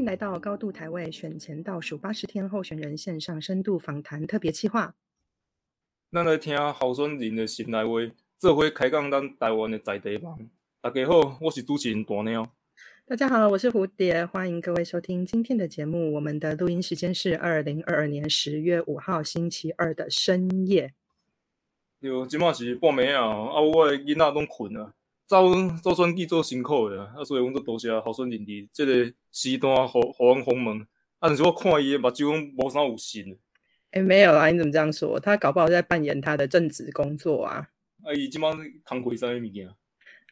迎来到高度台位选前倒数八十天候选人线上深度访谈特别企划。咱来听候选人的心内话，做伙开讲咱台湾的在地梦。大家好，我是主持人大鸟。大家好，我是蝴蝶，欢迎各位收听今天的节目。我们的录音时间是二零二二年十月五号星期二的深夜。就即马是半暝啊，啊，我的囡仔拢困啊。走做选举做辛苦的啊，所以阮都多谢候选人伫即个时段，互互阮访问。啊，但是我看伊的目睭无啥有神。哎，没有啦，你怎么这样说？他搞不好在扮演他的正职工作啊。啊，伊即马工课啥物物件？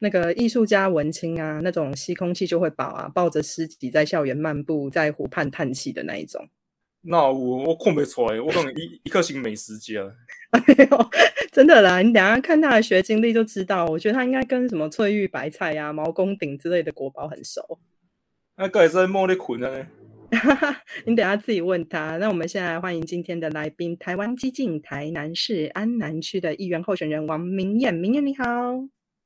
那个艺术家文青啊，那种吸空气就会饱啊，抱着尸体在校园漫步，在湖畔叹气的那一种。那我我看不出来，我可能一一颗星美食家。哎呦，真的啦，你等下看他的学经历就知道。我觉得他应该跟什么翠玉白菜呀、毛公鼎之类的国宝很熟。那个也在梦里困了呢。你等下自己问他。那我们现在欢迎今天的来宾，台湾激进台南市安南区的议员候选人王明燕。明燕你好。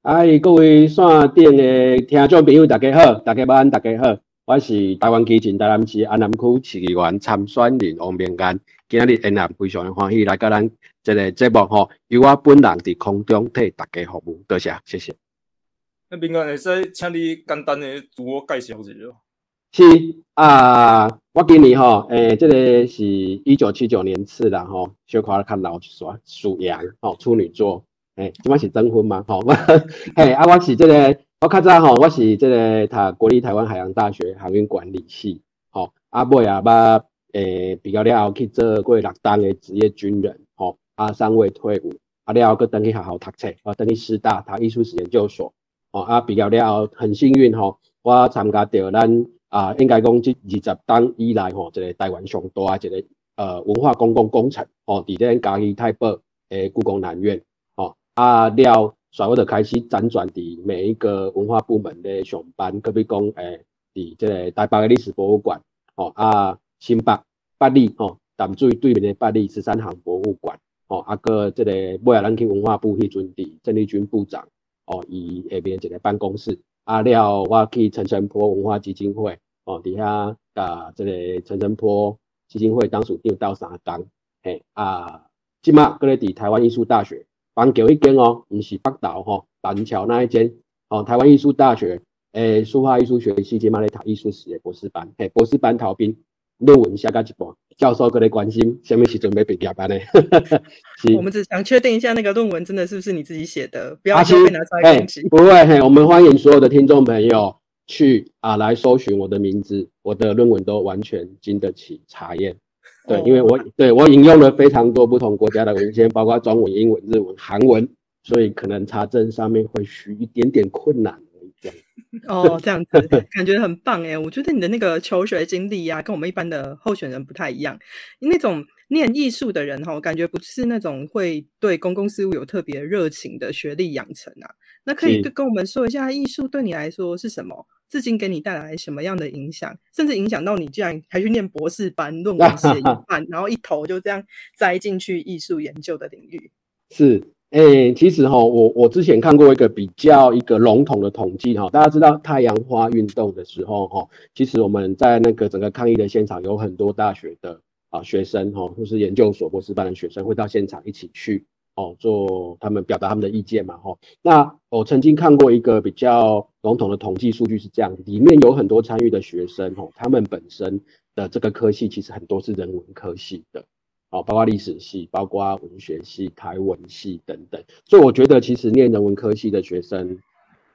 哎，各位线顶的听众朋友，大家好，大家晚安，大家好。我是台湾基进台南市安南区市议员参选人王明安，今日安南非常欢喜来到咱这个节目吼，由我本人伫空中替大家服务，多谢，谢谢。那明安，会使请你简单的自我介绍一下。是啊，我今年吼，诶，这个是一九七九年次的吼，小可较老一些，属羊吼，处女座，诶，即摆是征婚嘛，吼，嘿，啊，我是这个。我较早吼，我是即个读国立台湾海洋大学航运管理系，吼，啊尾啊捌诶毕业了后去做过六当诶职业军人，吼，啊三位退伍，啊了后佫等去学校读册，啊等去师大读艺术史研究所，吼，啊毕业了后很幸运吼，我参加着咱啊应该讲即二十当以来吼，一个台湾上大一个呃文化公共工程，吼，伫咧嘉义太保诶故宫南院，吼，啊了。所有的开始辗转伫每一个文化部门咧上班，可比讲诶，伫即个台北嘅历史博物馆，吼啊新北八里吼淡水对面嘅八里十三行博物馆，吼啊个即个尾仔咱去文化部迄阵伫郑丽君部长，哦伊下边一个办公室，啊了我去陈澄波文化基金会，哦伫遐甲即个陈澄波基金会当属长到三工，嘿啊即马搁咧伫台湾艺术大学。板桥一间哦，毋是北岛吼，板桥那一间哦，台湾艺术大学诶，书画艺术学系即马咧读艺术史诶博士班，嘿，博士班逃兵论文写到一半，教授搁咧关心，什么时准备毕业班呢？我们只想确定一下，那个论文真的是不是你自己写的？不要被拿出来攻击。不会，嘿，我们欢迎所有的听众朋友去啊来搜寻我的名字，我的论文都完全经得起查验。对，因为我对我引用了非常多不同国家的文献，包括中文、英文、日文、韩文，所以可能查证上面会需一点点困难。哦，这样子感觉很棒哎！我觉得你的那个求学经历呀，跟我们一般的候选人不太一样。那种念艺术的人哈，感觉不是那种会对公共事务有特别热情的学历养成啊。那可以跟我们说一下，艺术对你来说是什么？至今给你带来什么样的影响？甚至影响到你，居然还去念博士班，论文写一 半，然后一头就这样栽进去艺术研究的领域。是，诶，其实哈，我我之前看过一个比较一个笼统的统计哈，大家知道太阳花运动的时候哈，其实我们在那个整个抗议的现场，有很多大学的啊学生哈，或是研究所博士班的学生会到现场一起去。哦，做他们表达他们的意见嘛，吼。那我曾经看过一个比较笼统的统计数据是这样，里面有很多参与的学生，吼，他们本身的这个科系其实很多是人文科系的，哦，包括历史系、包括文学系、台文系等等。所以我觉得其实念人文科系的学生，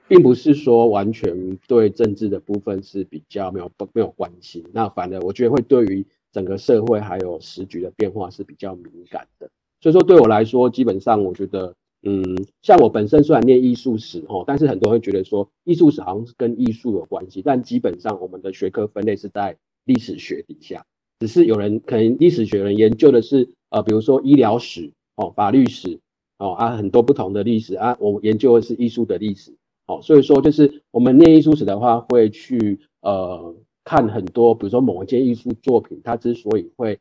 并不是说完全对政治的部分是比较没有不没有关系，那反而我觉得会对于整个社会还有时局的变化是比较敏感的。所以说，对我来说，基本上我觉得，嗯，像我本身虽然念艺术史哦，但是很多人会觉得说，艺术史好像是跟艺术有关系，但基本上我们的学科分类是在历史学底下，只是有人可能历史学人研究的是，呃，比如说医疗史哦、法律史哦啊，很多不同的历史啊，我研究的是艺术的历史哦，所以说就是我们念艺术史的话，会去呃看很多，比如说某一件艺术作品，它之所以会。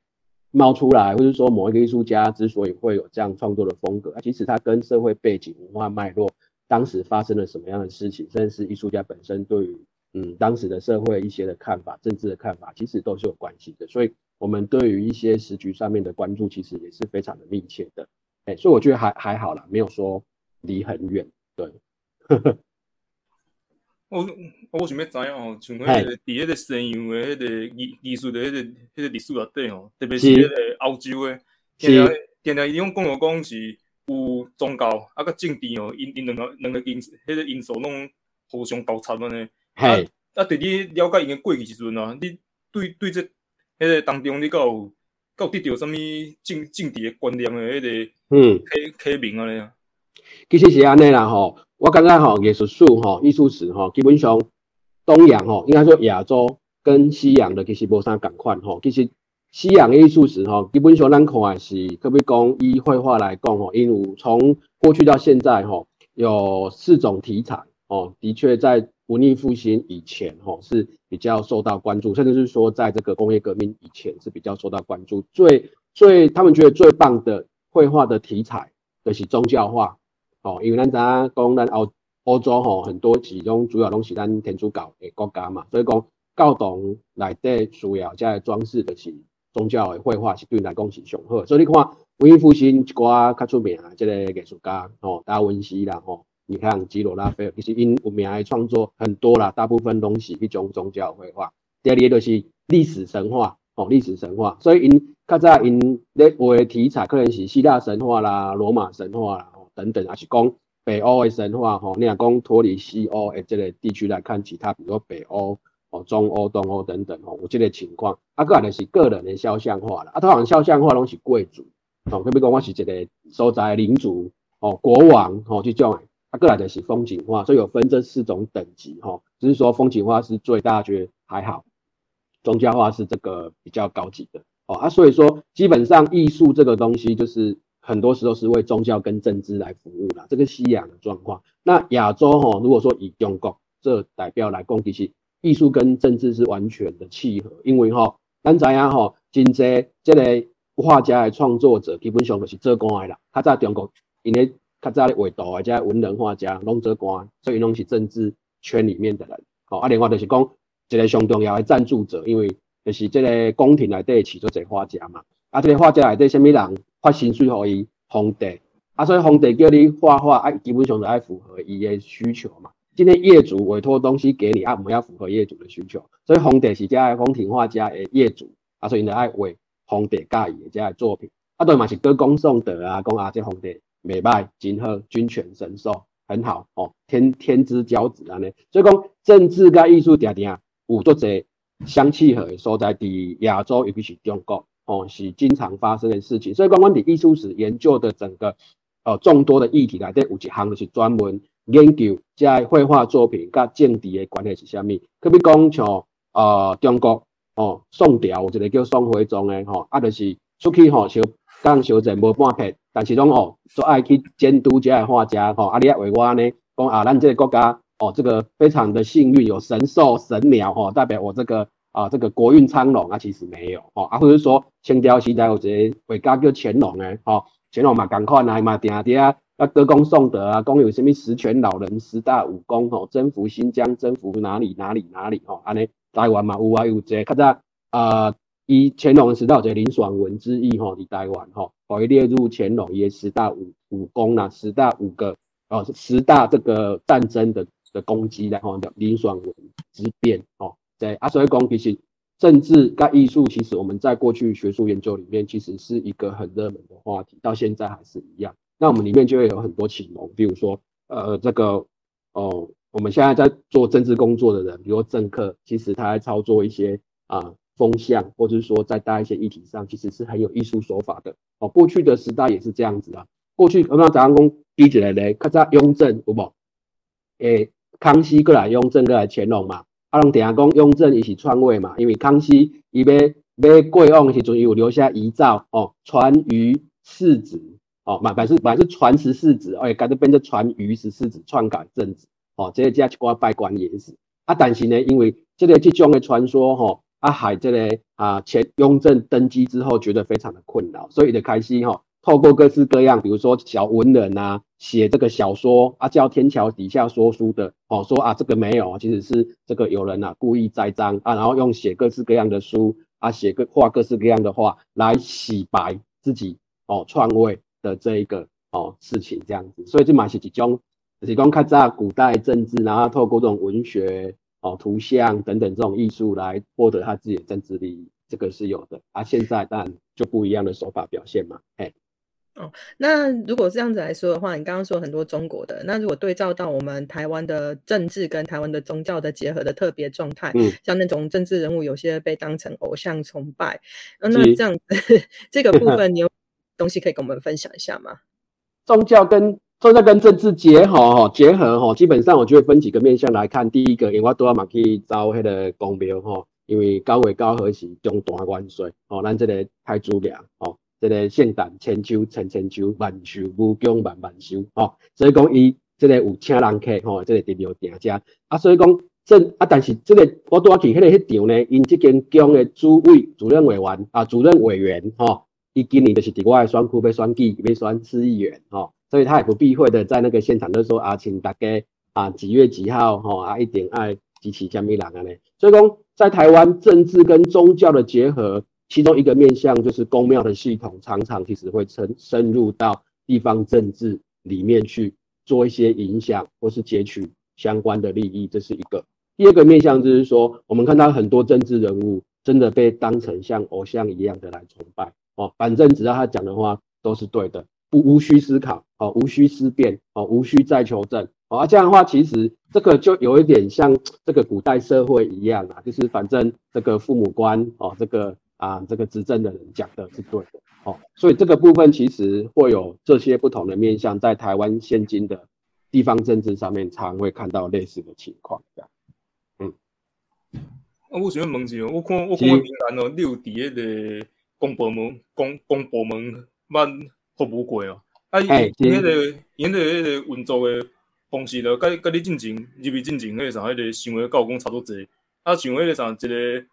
冒出来，或者说某一个艺术家之所以会有这样创作的风格，其实他跟社会背景、文化脉络，当时发生了什么样的事情，甚至是艺术家本身对于嗯当时的社会一些的看法、政治的看法，其实都是有关系的。所以，我们对于一些时局上面的关注，其实也是非常的密切的。哎，所以我觉得还还好啦，没有说离很远。对。呵呵我我想要知影吼，像迄个伫迄个西洋的迄个艺艺术的迄个迄个历史内底吼，特别是迄个欧洲的，定定定定伊种讲落讲是有宗教啊，甲政治哦，因因两个两个因迄个因素拢互相交叉安尼。系啊，伫你了解因的过去时阵啊，你对对这迄个当中，你有有得到啥物政政治的观念的迄个嗯，启启明安尼啊？其实是安尼啦吼。我感觉吼，艺术史吼，艺术史吼，基本上东洋吼，应该说亚洲跟西洋的其实无啥共款吼。其实西洋艺术史吼，基本上咱看的是，可比讲以绘画来讲吼，因为从过去到现在吼，有四种题材哦，的确在文艺复兴以前吼是比较受到关注，甚至是说在这个工业革命以前是比较受到关注。最最他们觉得最棒的绘画的题材就是宗教画。哦，因为咱知影讲咱欧欧洲吼很多其中主要拢是咱天主教的国家嘛，所以讲教堂内底主要遮装饰的是宗教的绘画是对来讲是上好。所以你看文艺复兴一寡较出名啊，即个艺术家吼，达文西啦吼，你看基罗拉斐尔，其实因有名的创作很多啦，大部分拢是迄种宗教绘画。第二个就是历史神话，哦，历史神话，所以因较早因咧画的题材可能是希腊神话啦、罗马神话啦。等等，还是讲北欧的神话吼，你若讲脱离西欧诶这个地区来看，其他比如说北欧、哦中欧、东欧等等吼，有这个情况。啊，个人是个人的肖像画啦，啊，通常肖像画拢是贵族，哦，比如讲我是一个所在领主，哦，国王，哦，这种，啊，个人的是风景画，所以有分这四种等级，吼，只是说风景画是最大，觉得还好，宗教画是这个比较高级的，哦，啊，所以说基本上艺术这个东西就是。很多时候是为宗教跟政治来服务的，这个西洋的状况。那亚洲哈，如果说以中国这代表来讲，其实艺术跟政治是完全的契合，因为哈，咱知影哈，真济这个画家的创作者基本上都是做官的啦。他在中国，因为较早的画图或者文人画家拢做官，所以拢是政治圈里面的人。好，啊，另外就是讲一个上重要的赞助者，因为就是这个宫廷内底起做一个画家嘛。啊，这个画家内底什么人？发薪水给伊皇帝，啊，所以皇帝叫你画画，啊，基本上就爱符合伊的需求嘛。今天业主委托东西给你，啊，我们要符合业主的需求，所以皇帝是这宫廷画家的业主，啊，所以就爱为皇帝介意的这作品。啊，对嘛是歌功颂德啊，讲啊，这皇帝美拜今后君权神授，很好哦，天天之骄子啊呢。所以讲政治跟艺术定定有多者相契合的所在，伫亚洲尤其是中国。哦，是经常发生的事情，所以讲，我伫艺术史研究的整个呃众多的议题来底，有一项是专门研究在绘画作品甲政治的关系是虾米。可比讲像呃中国哦宋朝有一个叫宋徽宗的吼，啊就是出去吼小讲小镇无半撇，但是拢哦就爱去监督这个画家吼，啊你爱为我呢讲啊，咱这个国家哦这个非常的幸运，有神兽神鸟吼，代表我这个。啊，这个国运昌隆啊，其实没有哦，啊，或者说清朝时代有一个伟家叫乾隆诶，哦，乾隆嘛赶快啊，嘛定定啊，要歌功颂德啊，讲有什么十全老人、十大武功哦，征服新疆、征服哪里哪里哪里哦，安尼台湾嘛有啊有这，较早啊，以乾隆时代有个林爽文之意吼，伫台湾吼，可以列入乾隆爷十大武武功啦，十大五个哦，十大这个战争的的攻击然后叫林爽文之变哦。对啊，所以讲其实政治跟艺术，其实我们在过去学术研究里面，其实是一个很热门的话题，到现在还是一样。那我们里面就会有很多启蒙，比如说呃这个哦，我们现在在做政治工作的人，比如说政客，其实他在操作一些啊风向，或者是说在搭一些议题上，其实是很有艺术手法的。哦，过去的时代也是这样子啊。过去我们早上讲比起来咧，较早雍正有无？诶，康熙过来，雍正过来，乾隆嘛。啊，人定下讲雍正伊是篡位嘛，因为康熙伊要要过往时阵，有留下遗诏哦，传于世子哦，嘛本是本是传十四子，哎，改做变成传于十四子篡改政治哦，这个加一寡拜官也是啊，但是呢，因为这个这种的传说吼，啊，海这个啊前雍正登基之后觉得非常的困扰，所以就开始吼透过各式各样，比如说小文人啊，写这个小说啊，叫天桥底下说书的哦，说啊这个没有，其实是这个有人啊故意栽赃啊，然后用写各式各样的书啊，写个画各式各样的画来洗白自己哦篡位的这一个哦事情这样子，所以这嘛是一种，就是讲看在古代政治，然后透过这种文学哦图像等等这种艺术来获得他自己的政治利益，这个是有的啊。现在当然就不一样的手法表现嘛，哎。哦，那如果这样子来说的话，你刚刚说很多中国的，那如果对照到我们台湾的政治跟台湾的宗教的结合的特别状态，嗯，像那种政治人物有些被当成偶像崇拜，那这样子 这个部分，你有东西可以跟我们分享一下吗？宗教跟宗教跟政治结合哈，结合哈，基本上我就会分几个面向来看。第一个，因为都要嘛去招迄个公庙哈，因为九月九号是中大元岁，哦，咱这个太主良哦。这个圣诞千秋千千秋，万寿无疆万万寿，吼，所以讲伊这个有请人客，吼，这个特别有定价啊，所以讲这啊，但是这个我拄啊去迄个迄场呢，因这间宫的主委、主任委员啊、主任委员，吼，伊今年就是伫我的选区要选举，要选市议员，吼，所以他也不避讳的在那个现场就说啊，请大家啊几月几号，吼啊一定爱支持虾米人啊咧，所以讲在台湾政治跟宗教的结合。其中一个面向就是公庙的系统，常常其实会深深入到地方政治里面去做一些影响，或是截取相关的利益，这是一个。第二个面向就是说，我们看到很多政治人物真的被当成像偶像一样的来崇拜哦，反正只要他讲的话都是对的，不无需思考哦，无需思辨哦，无需再求证哦，这样的话其实这个就有一点像这个古代社会一样啊，就是反正这个父母官哦，这个。啊，这个执政的人讲的是对的，哦，所以这个部分其实会有这些不同的面向，在台湾现今的地方政治上面，常会看到类似的情况，这样，嗯。啊，我想问一下，我看我看闽南哦，你有伫迄个公部门、公公部门捌服务过哦？啊，伊迄个伊迄个迄个运作的方式了，甲甲你进前入去进前迄个啥，迄个想法甲我讲差不多济，啊，像迄个啥一个。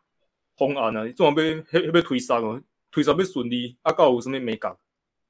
方案啊，总要要要推上哦，推上要顺利，啊，到有什物美感？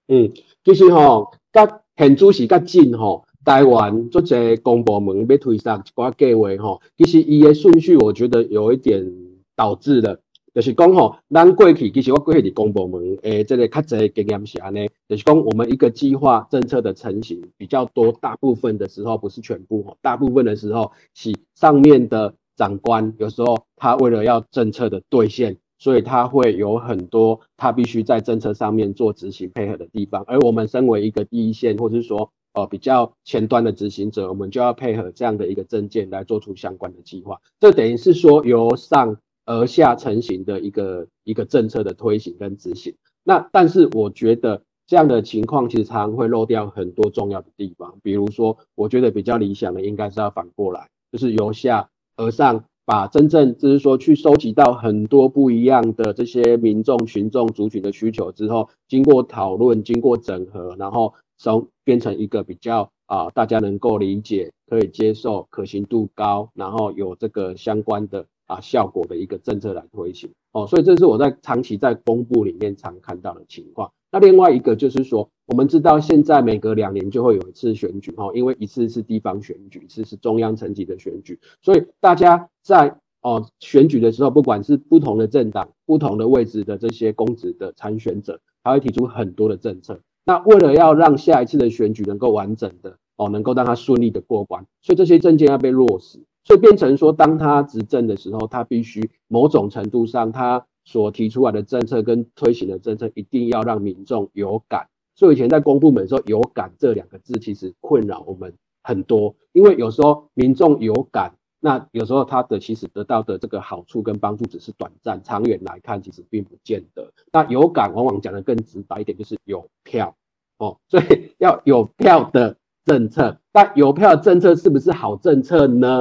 嗯，其实吼，甲现主是较近吼，台湾做者公部门要推上一寡计划吼，其实伊的顺序我觉得有一点导致的，就是讲吼，咱过去其实我过去伫公部门诶，这个较侪经验是安尼，就是讲我们一个计划政策的成型比较多，大部分的时候不是全部吼，大部分的时候是上面的。长官有时候他为了要政策的兑现，所以他会有很多他必须在政策上面做执行配合的地方，而我们身为一个第一线或者是说呃比较前端的执行者，我们就要配合这样的一个证件来做出相关的计划。这等于是说由上而下成型的一个一个政策的推行跟执行。那但是我觉得这样的情况其实常常会漏掉很多重要的地方，比如说我觉得比较理想的应该是要反过来，就是由下。而上，把真正就是说去收集到很多不一样的这些民众群众族群的需求之后，经过讨论，经过整合，然后从变成一个比较啊大家能够理解、可以接受、可行度高，然后有这个相关的啊效果的一个政策来推行。哦，所以这是我在长期在公布里面常看到的情况。那另外一个就是说，我们知道现在每隔两年就会有一次选举，哈，因为一次是地方选举，一次是中央层级的选举，所以大家在哦选举的时候，不管是不同的政党、不同的位置的这些公职的参选者，他会提出很多的政策。那为了要让下一次的选举能够完整的哦，能够让他顺利的过关，所以这些政见要被落实，所以变成说，当他执政的时候，他必须某种程度上他。所提出来的政策跟推行的政策，一定要让民众有感。所以以前在公部门说“有感”这两个字，其实困扰我们很多。因为有时候民众有感，那有时候他的其实得到的这个好处跟帮助只是短暂，长远来看其实并不见得。那有感往往讲的更直白一点，就是有票哦。所以要有票的政策，但有票政策是不是好政策呢？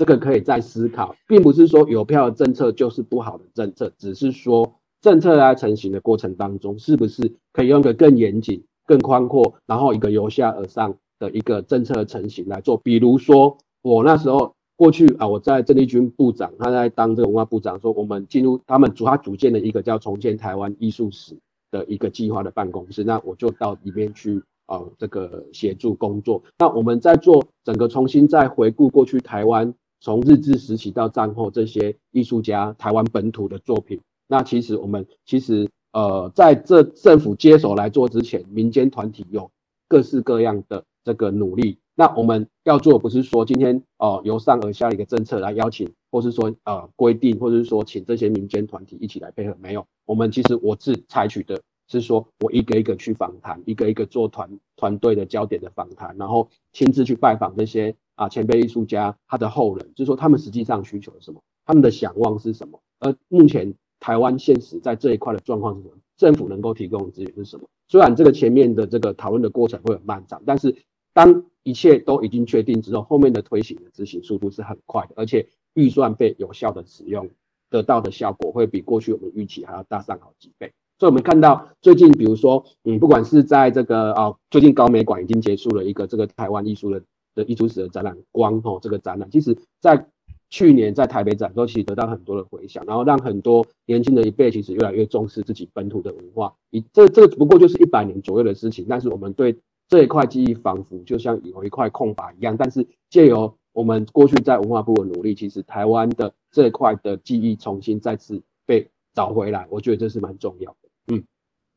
这个可以再思考，并不是说邮票的政策就是不好的政策，只是说政策在成型的过程当中，是不是可以用个更严谨、更宽阔，然后一个由下而上的一个政策的成型来做。比如说，我那时候过去啊，我在郑丽君部长，他在当这个文化部长，说我们进入他们主他组建的一个叫重建台湾艺术史的一个计划的办公室，那我就到里面去啊，这个协助工作。那我们在做整个重新再回顾过去台湾从日治时期到战后这些艺术家台湾本土的作品。那其实我们其实呃在这政府接手来做之前，民间团体有各式各样的这个努力。那我们要做不是说今天哦由上而下的一个政策来邀请，或是说呃规定，或者是说请这些民间团体一起来配合，没有。我们其实我是采取的是说我一个一个去访谈，一个一个做团团队的焦点的访谈，然后亲自去拜访这些啊前辈艺术家他的后人，就是说他们实际上需求是什么，他们的想望是什么，而目前。台湾现实在这一块的状况是什么？政府能够提供的资源是什么？虽然这个前面的这个讨论的过程会很漫长，但是当一切都已经确定之后，后面的推行的执行速度是很快的，而且预算被有效的使用，得到的效果会比过去我们预期还要大上好几倍。所以，我们看到最近，比如说，嗯，不管是在这个啊，最近高美馆已经结束了一个这个台湾艺术的的艺术史的展览，光哦，这个展览，其实在。去年在台北展都其实得到很多的回响，然后让很多年轻的一辈其实越来越重视自己本土的文化。以这这不过就是一百年左右的事情，但是我们对这一块记忆仿佛就像有一块空白一样。但是借由我们过去在文化部的努力，其实台湾的这一块的记忆重新再次被找回来，我觉得这是蛮重要的。嗯，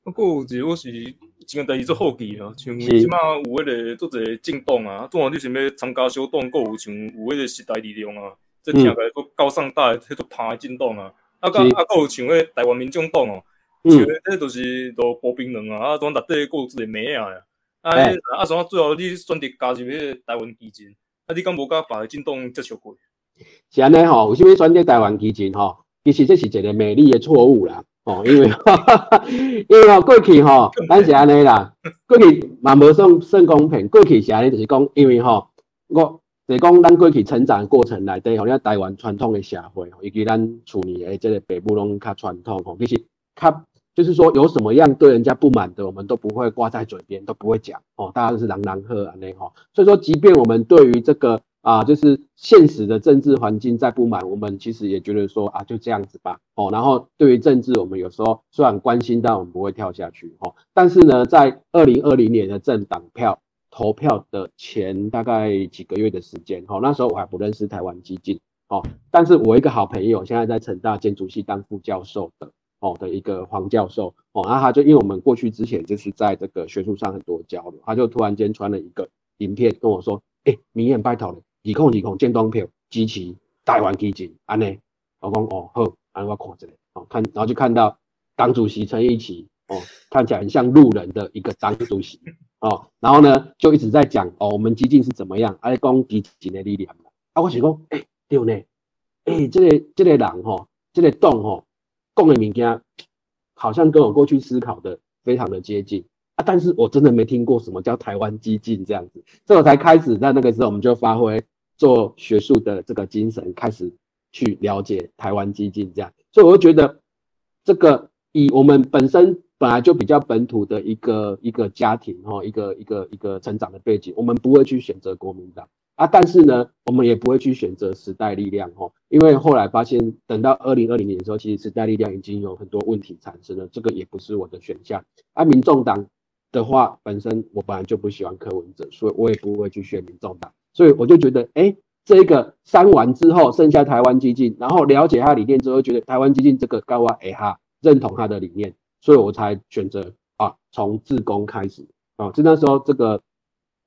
不过如果是真个第二做好奇啊，像起码有迄个做者进动啊，做完你想要参加小动，够有像有迄个时代力量啊。这听起来都高上大，迄种爬进动啊，啊个啊个有像迄台湾民众党哦，像迄都是都薄冰人啊，啊种内底个自己名啊，啊啊什么最后你选择加入迄个台湾基金，啊你敢无甲别个进动接触过？是安尼吼，为啥物选择台湾基金吼？其实这是一个美丽的错误啦，哦，因为 因为吼过去吼，咱是安尼啦，过去嘛无算算公平，过去是安尼就是讲，因为吼我就。是讲咱过去成长的过程内底，吼，咱台湾传统的社会，以及咱处理的即个北部拢较传统，吼，其实较就是说有什么样对人家不满的，我们都不会挂在嘴边，都不会讲，哦，大家都是朗朗喝安尼吼。所以说，即便我们对于这个啊，就是现实的政治环境再不满，我们其实也觉得说啊，就这样子吧，哦。然后对于政治，我们有时候虽然关心，但我们不会跳下去，吼。但是呢，在二零二零年的政党票。投票的前大概几个月的时间，哦，那时候我还不认识台湾激进，哦，但是我一个好朋友现在在成大建筑系当副教授的，哦的一个黄教授，哦，然后他就因为我们过去之前就是在这个学术上很多交流，他就突然间传了一个影片跟我说，哎，明眼拜托了，二控二控建东票支持台湾基金，安呢，我讲哦好，安我看这个，哦看，然后就看到党主席陈义奇，哦，看起来很像路人的一个党主席。哦，然后呢，就一直在讲哦，我们激进是怎么样，还讲基金的力量啊，我想讲，哎，对呢，哎，这个这个人吼，这个洞吼，讲的物件好像跟我过去思考的非常的接近啊，但是我真的没听过什么叫台湾激进这样子，所以我才开始在那个时候，我们就发挥做学术的这个精神，开始去了解台湾激进这样，所以我就觉得这个以我们本身。本来就比较本土的一个一个家庭哈，一个一个一个成长的背景，我们不会去选择国民党啊，但是呢，我们也不会去选择时代力量哈，因为后来发现，等到二零二零年的时候，其实时代力量已经有很多问题产生了，这个也不是我的选项啊。民众党的话，本身我本来就不喜欢柯文哲，所以我也不会去选民众党，所以我就觉得，哎，这个删完之后，剩下台湾激进，然后了解他理念之后，觉得台湾激进这个高啊，哎哈，认同他的理念。所以我才选择啊，从自工开始啊，就那时候这个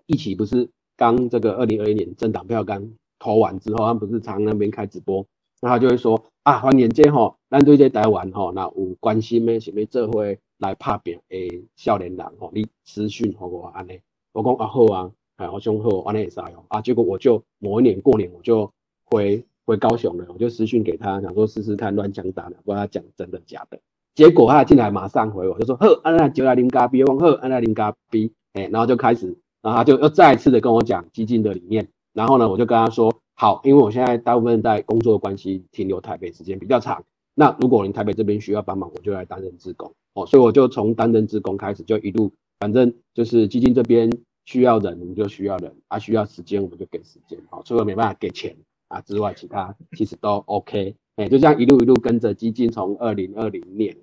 一起不是刚这个二零二一年政党票刚投完之后，他们不是常那边开直播，那他就会说啊，欢迎这吼，咱对这台湾吼，那有关心的，想要这回来拍片诶少年人吼，你私讯给我安尼，我讲啊好啊，哎好兄好，安尼也使哦啊，结果我就某一年过年我就回回高雄了，我就私讯给他，想说试试看乱讲打的，不知他讲真的假的。结果他进来马上回我，就说：“呵，安娜九来零咖啡，我呵，安娜零咖啡。”哎，然后就开始，然后他就又再次的跟我讲基金的理念。然后呢，我就跟他说：“好，因为我现在大部分在工作关系停留台北时间比较长，那如果你台北这边需要帮忙，我就来担任职工。哦，所以我就从担任职工开始，就一路，反正就是基金这边需要人，我们就需要人；啊，需要时间，我们就给时间。好，除了没办法给钱啊之外，其他其实都 OK。哎，就这样一路一路跟着基金，从二零二零年。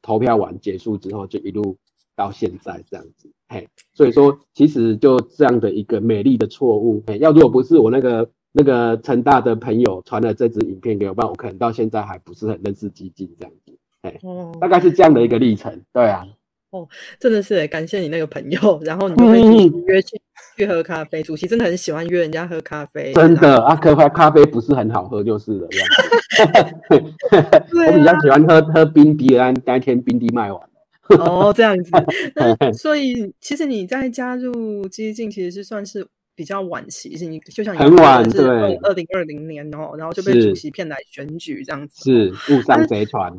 投票完结束之后就一路到现在这样子，嘿，所以说其实就这样的一个美丽的错误，哎，要如果不是我那个那个成大的朋友传了这支影片给我，不然我可能到现在还不是很认识基金这样子，嘿，哦大概是这样的一个历程，对啊，真的是耶感谢你那个朋友，然后你就被主席约去、去喝咖啡，主席真的很喜欢约人家喝咖啡，真的啊，可咖啡不是很好喝就是了，我比较啊喜欢喝喝冰滴，但那一天冰滴卖完了。哦，这样子。那 所以其实你在加入激进，其实是算是比较晚期，是你就像你很晚是对二零二零年哦，然后就被主席骗来选举这样子。是误上贼船，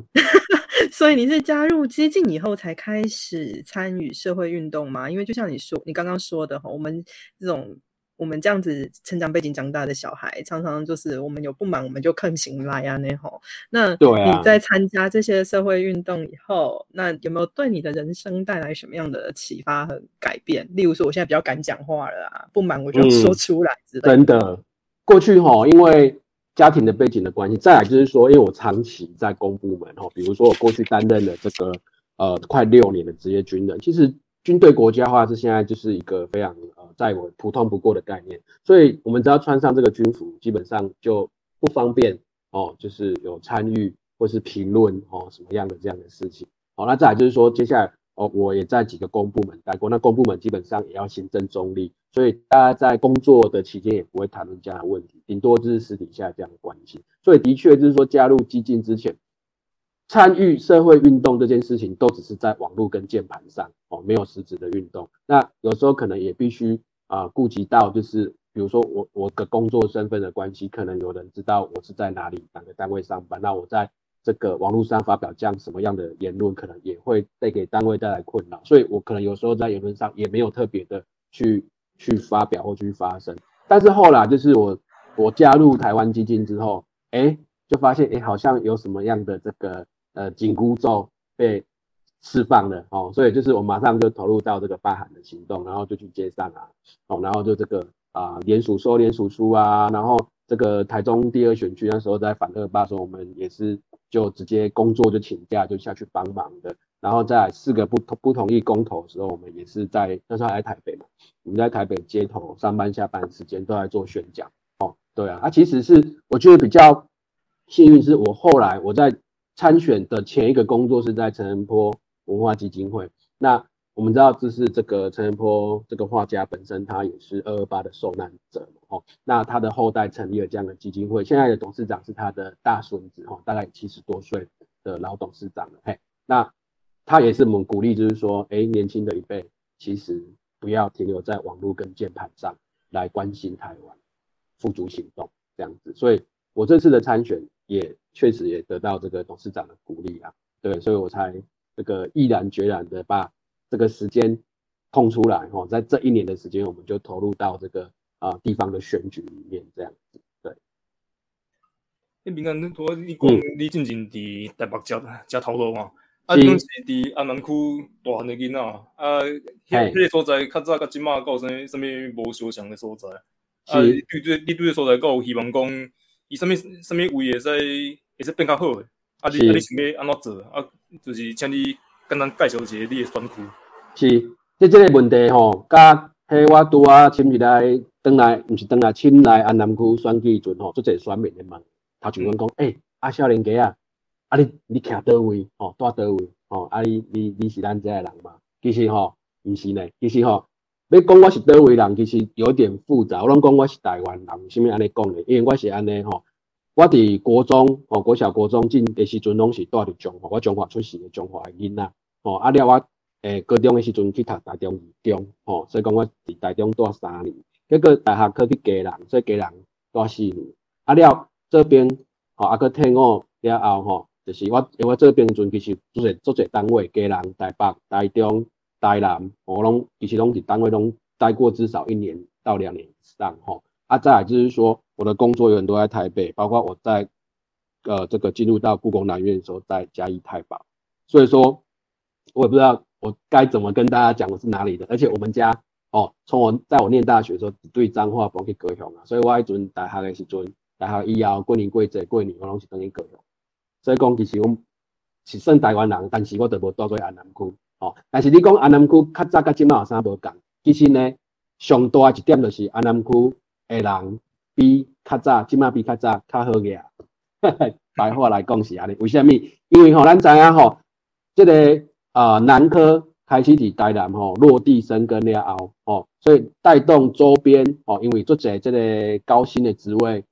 所以你是加入激进以后才开始参与社会运动吗？因为就像你说，你刚刚说的哈，我们这种我们这样子成长背景长大的小孩，常常就是我们有不满，我们就抗行来啊那吼。那对啊你在参加这些社会运动以后，那有没有对你的人生带来什么样的启发和改变？例如说，我现在比较敢讲话了啊，不满我就嗯说出来之类的。真的。过去哈，因为家庭的背景的关系，再来就是说，因为我长期在公部门哈，比如说我过去担任了这个呃快六年的职业军人，其实军队国家化是现在就是一个非常呃在我普通不过的概念，所以我们只要穿上这个军服，基本上就不方便哦，就是有参与或是评论哦什么样的这样的事情。好，那再来就是说，接下来哦，我也在几个公部门待过，那公部门基本上也要行政中立，所以大家在工作的期间也不会谈论这样的问题，顶多就是私底下这样的关系。所以的确就是说，加入激进之前，参与社会运动这件事情，都只是在网络跟键盘上哦，没有实质的运动。那有时候可能也必须啊、顾及到，就是比如说我我的工作身份的关系，可能有人知道我是在哪里哪个单位上班，那我在这个网络上发表这样什么样的言论，可能也会带给单位带来困扰，所以我可能有时候在言论上也没有特别的去去发表或去发声。但是后来就是我我加入台湾基金之后，哎，就发现哎好像有什么样的这个呃紧箍咒被释放了哦，所以就是我马上就投入到这个发函的行动，然后就去街上啊，哦，然后就这个啊联署收联署书啊，然后这个台中第二选区那时候在反二八的时候，我们也是就直接工作就请假就下去帮忙的，然后在四个不同不同意公投的时候，我们也是在那时候还在台北嘛，我们在台北街头上班下班时间都在做宣讲。哦，对啊，啊其实是我觉得比较幸运，是我后来我在参选的前一个工作是在陈仁波文化基金会，那我们知道就是这个陈仁波这个画家本身他也是二二八的受难者，哦，那他的后代成立了这样的基金会，现在的董事长是他的大孙子，哦，大概七十多岁的老董事长了，嘿，那他也是我们鼓励，就是说，哎，年轻的一辈其实不要停留在网络跟键盘上来关心台湾，付诸行动这样子，所以我这次的参选也确实也得到这个董事长的鼓励啊，对，所以我才这个毅然决然的把这个时间空出来，哦，在这一年的时间，我们就投入到这个啊、地方的选举里面这样子，对，迄民间拄你讲你进前伫台北食食头路嘛，啊，你拢是伫安南区大汉的囡仔，啊，迄嘿迄个所在较早甲即马有啥物啥物无相像的所在，啊，你对对你对个所在，敢有希望讲伊啥物啥物位会使会使变较好诶，啊，你啊你想要安怎做？啊，就是请你简单介绍一下你的选区。是，即这个问题吼，甲迄我拄啊亲日来转来，毋是转来亲来安南区选举阵吼，做者选民咧问，头前阮讲，诶、啊少年家啊，啊你你徛倒位吼，住倒位吼，啊你你你是咱遮个人嘛？其实吼，毋是呢，其实吼，要讲我是倒位人，其实有点复杂。我拢讲我是台湾人，為什物安尼讲呢？因为我是安尼吼，我伫國中吼，国小國中進的時陣攏是住伫中華，我中華出世的中華的囡仔吼，啊了我。诶高中嘅時陣去读台中二中，吼、所以讲我伫台中住三年，結果大学去嘉南，所以嘉南住四年。啊了这边，吼、啊，啊，佮退伍了后，吼、就是我因为我這邊陣其实做做者單位，家人、台北、台中、台南，我拢其实拢伫单位拢待过至少一年到两年以上，吼、啊，再來就是说，我的工作有很多在台北，包括我在，呃，这个进入到故宫南院的时候，在嘉义太保，所以说，我也不知道。我该怎么跟大家讲我是哪里的？而且我们家哦，从我在我念大学的时候，對彰化幫去隔雄啊，所以我迄陣大学的時陣，大學以后过年过节过年我攏是等于隔雄。所以讲其实我是算台湾人，但是我都无住过安南区，哦，但是你讲安南区较早甲即卖有啥无共？其实呢，上大一点就是安南区的人比较早，即卖比较早较好个啊。白话来讲是安尼，为什么？因为吼，咱知影吼，这个啊南科开始伫台南吼落地生根了后，吼，所以带动周边哦，因为做者这个高薪的职位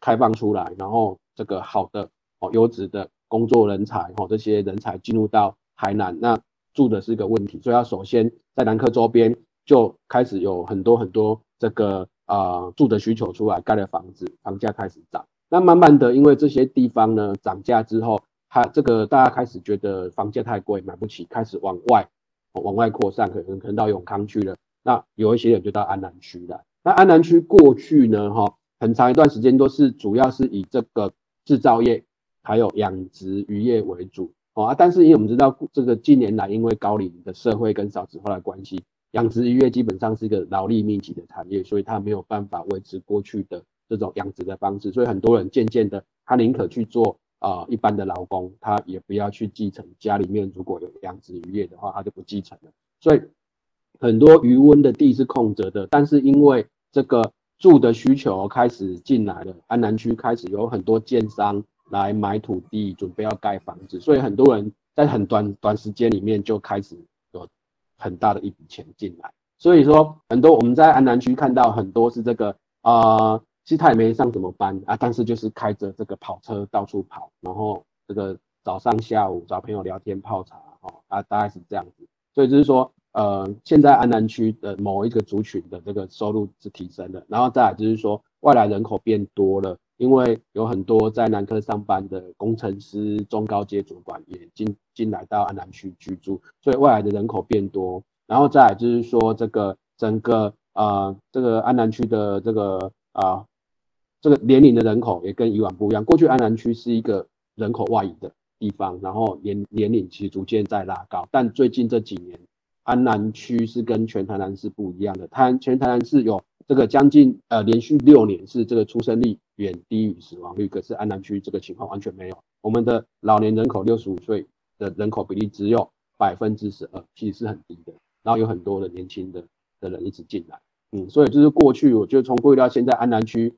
开放出来，然后这个好的哦优质的工作人才吼，这些人才进入到台南，那住的是一个问题，所以要首先在南科周边就开始有很多很多这个啊住的需求出来，盖了房子房价开始涨。那慢慢的，因为这些地方呢涨价之后，它这个大家开始觉得房价太贵，买不起，开始往外往外扩散，可能可能到永康区了。那有一些人就到安南区了。那安南区过去呢，哈，很长一段时间都是主要是以这个制造业还有养殖渔业为主，啊，但是因为我们知道这个近年来因为高龄的社会跟少子化的关系，养殖渔业基本上是一个劳力密集的产业，所以它没有办法维持过去的。这种养殖的方式，所以很多人渐渐的，他宁可去做啊一般的劳工，他也不要去继承家里面如果有养殖渔业的话，他就不继承了。所以很多渔温的地是空着的，但是因为这个住的需求开始进来了，安南区开始有很多建商来买土地，准备要盖房子，所以很多人在很短短时间里面就开始有很大的一笔钱进来。所以说很多我们在安南区看到很多是这个啊。其实他也没上什么班啊，但是就是开着这个跑车到处跑，然后这个早上下午找朋友聊天泡茶，哦啊大概是这样子。所以就是说，呃，现在安南区的某一个族群的这个收入是提升的，然后再来就是说外来人口变多了，因为有很多在南科上班的工程师、中高阶主管也进进来到安南区居住，所以外来的人口变多，然后再来就是说这个整个啊这个安南区的这个啊。这个年龄的人口也跟以往不一样。过去安南区是一个人口外移的地方，然后年年龄其实逐渐在拉高。但最近这几年，安南区是跟全台南市不一样的。它全台南市有这个将近呃连续六年是这个出生率远低于死亡率，可是安南区这个情况完全没有。我们的老年人口六十五岁的人口比例只有百分之十二，其实是很低的。然后有很多的年轻的的人一直进来，嗯，所以就是过去我觉得从过去到现在安南区。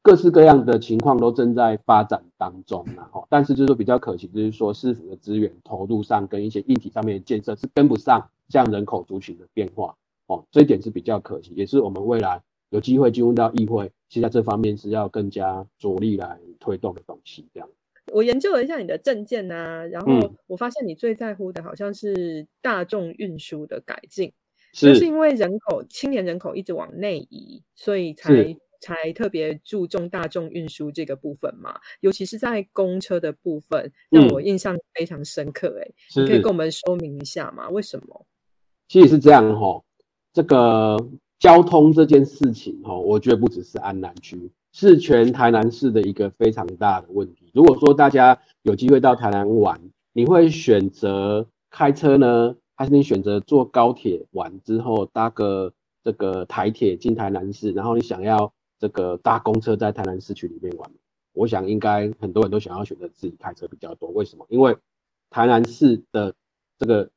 各式各样的情况都正在发展当中然后，但是就是说比较可惜，就是说市府的资源投入上跟一些硬体上面的建设是跟不上这样人口族群的变化，哦，这一点是比较可惜，也是我们未来有机会进入到议会，其实在这方面是要更加着力来推动的东西。这样，我研究了一下你的证件呐，然后我发现你最在乎的好像是大众运输的改进，就是因为人口青年人口一直往内移，所以才。才特别注重大众运输这个部分嘛，尤其是在公车的部分，让我印象非常深刻。哎，你可以跟我们说明一下吗？为什么？其实是这样哈，这个交通这件事情哈，我觉得不只是安南区，是全台南市的一个非常大的问题。如果说大家有机会到台南玩，你会选择开车呢，还是你选择坐高铁玩之后搭个这个台铁进台南市，然后你想要？这个搭公车在台南市区里面玩，我想应该很多人都想要选择自己开车比较多。为什么？因为台南市的这个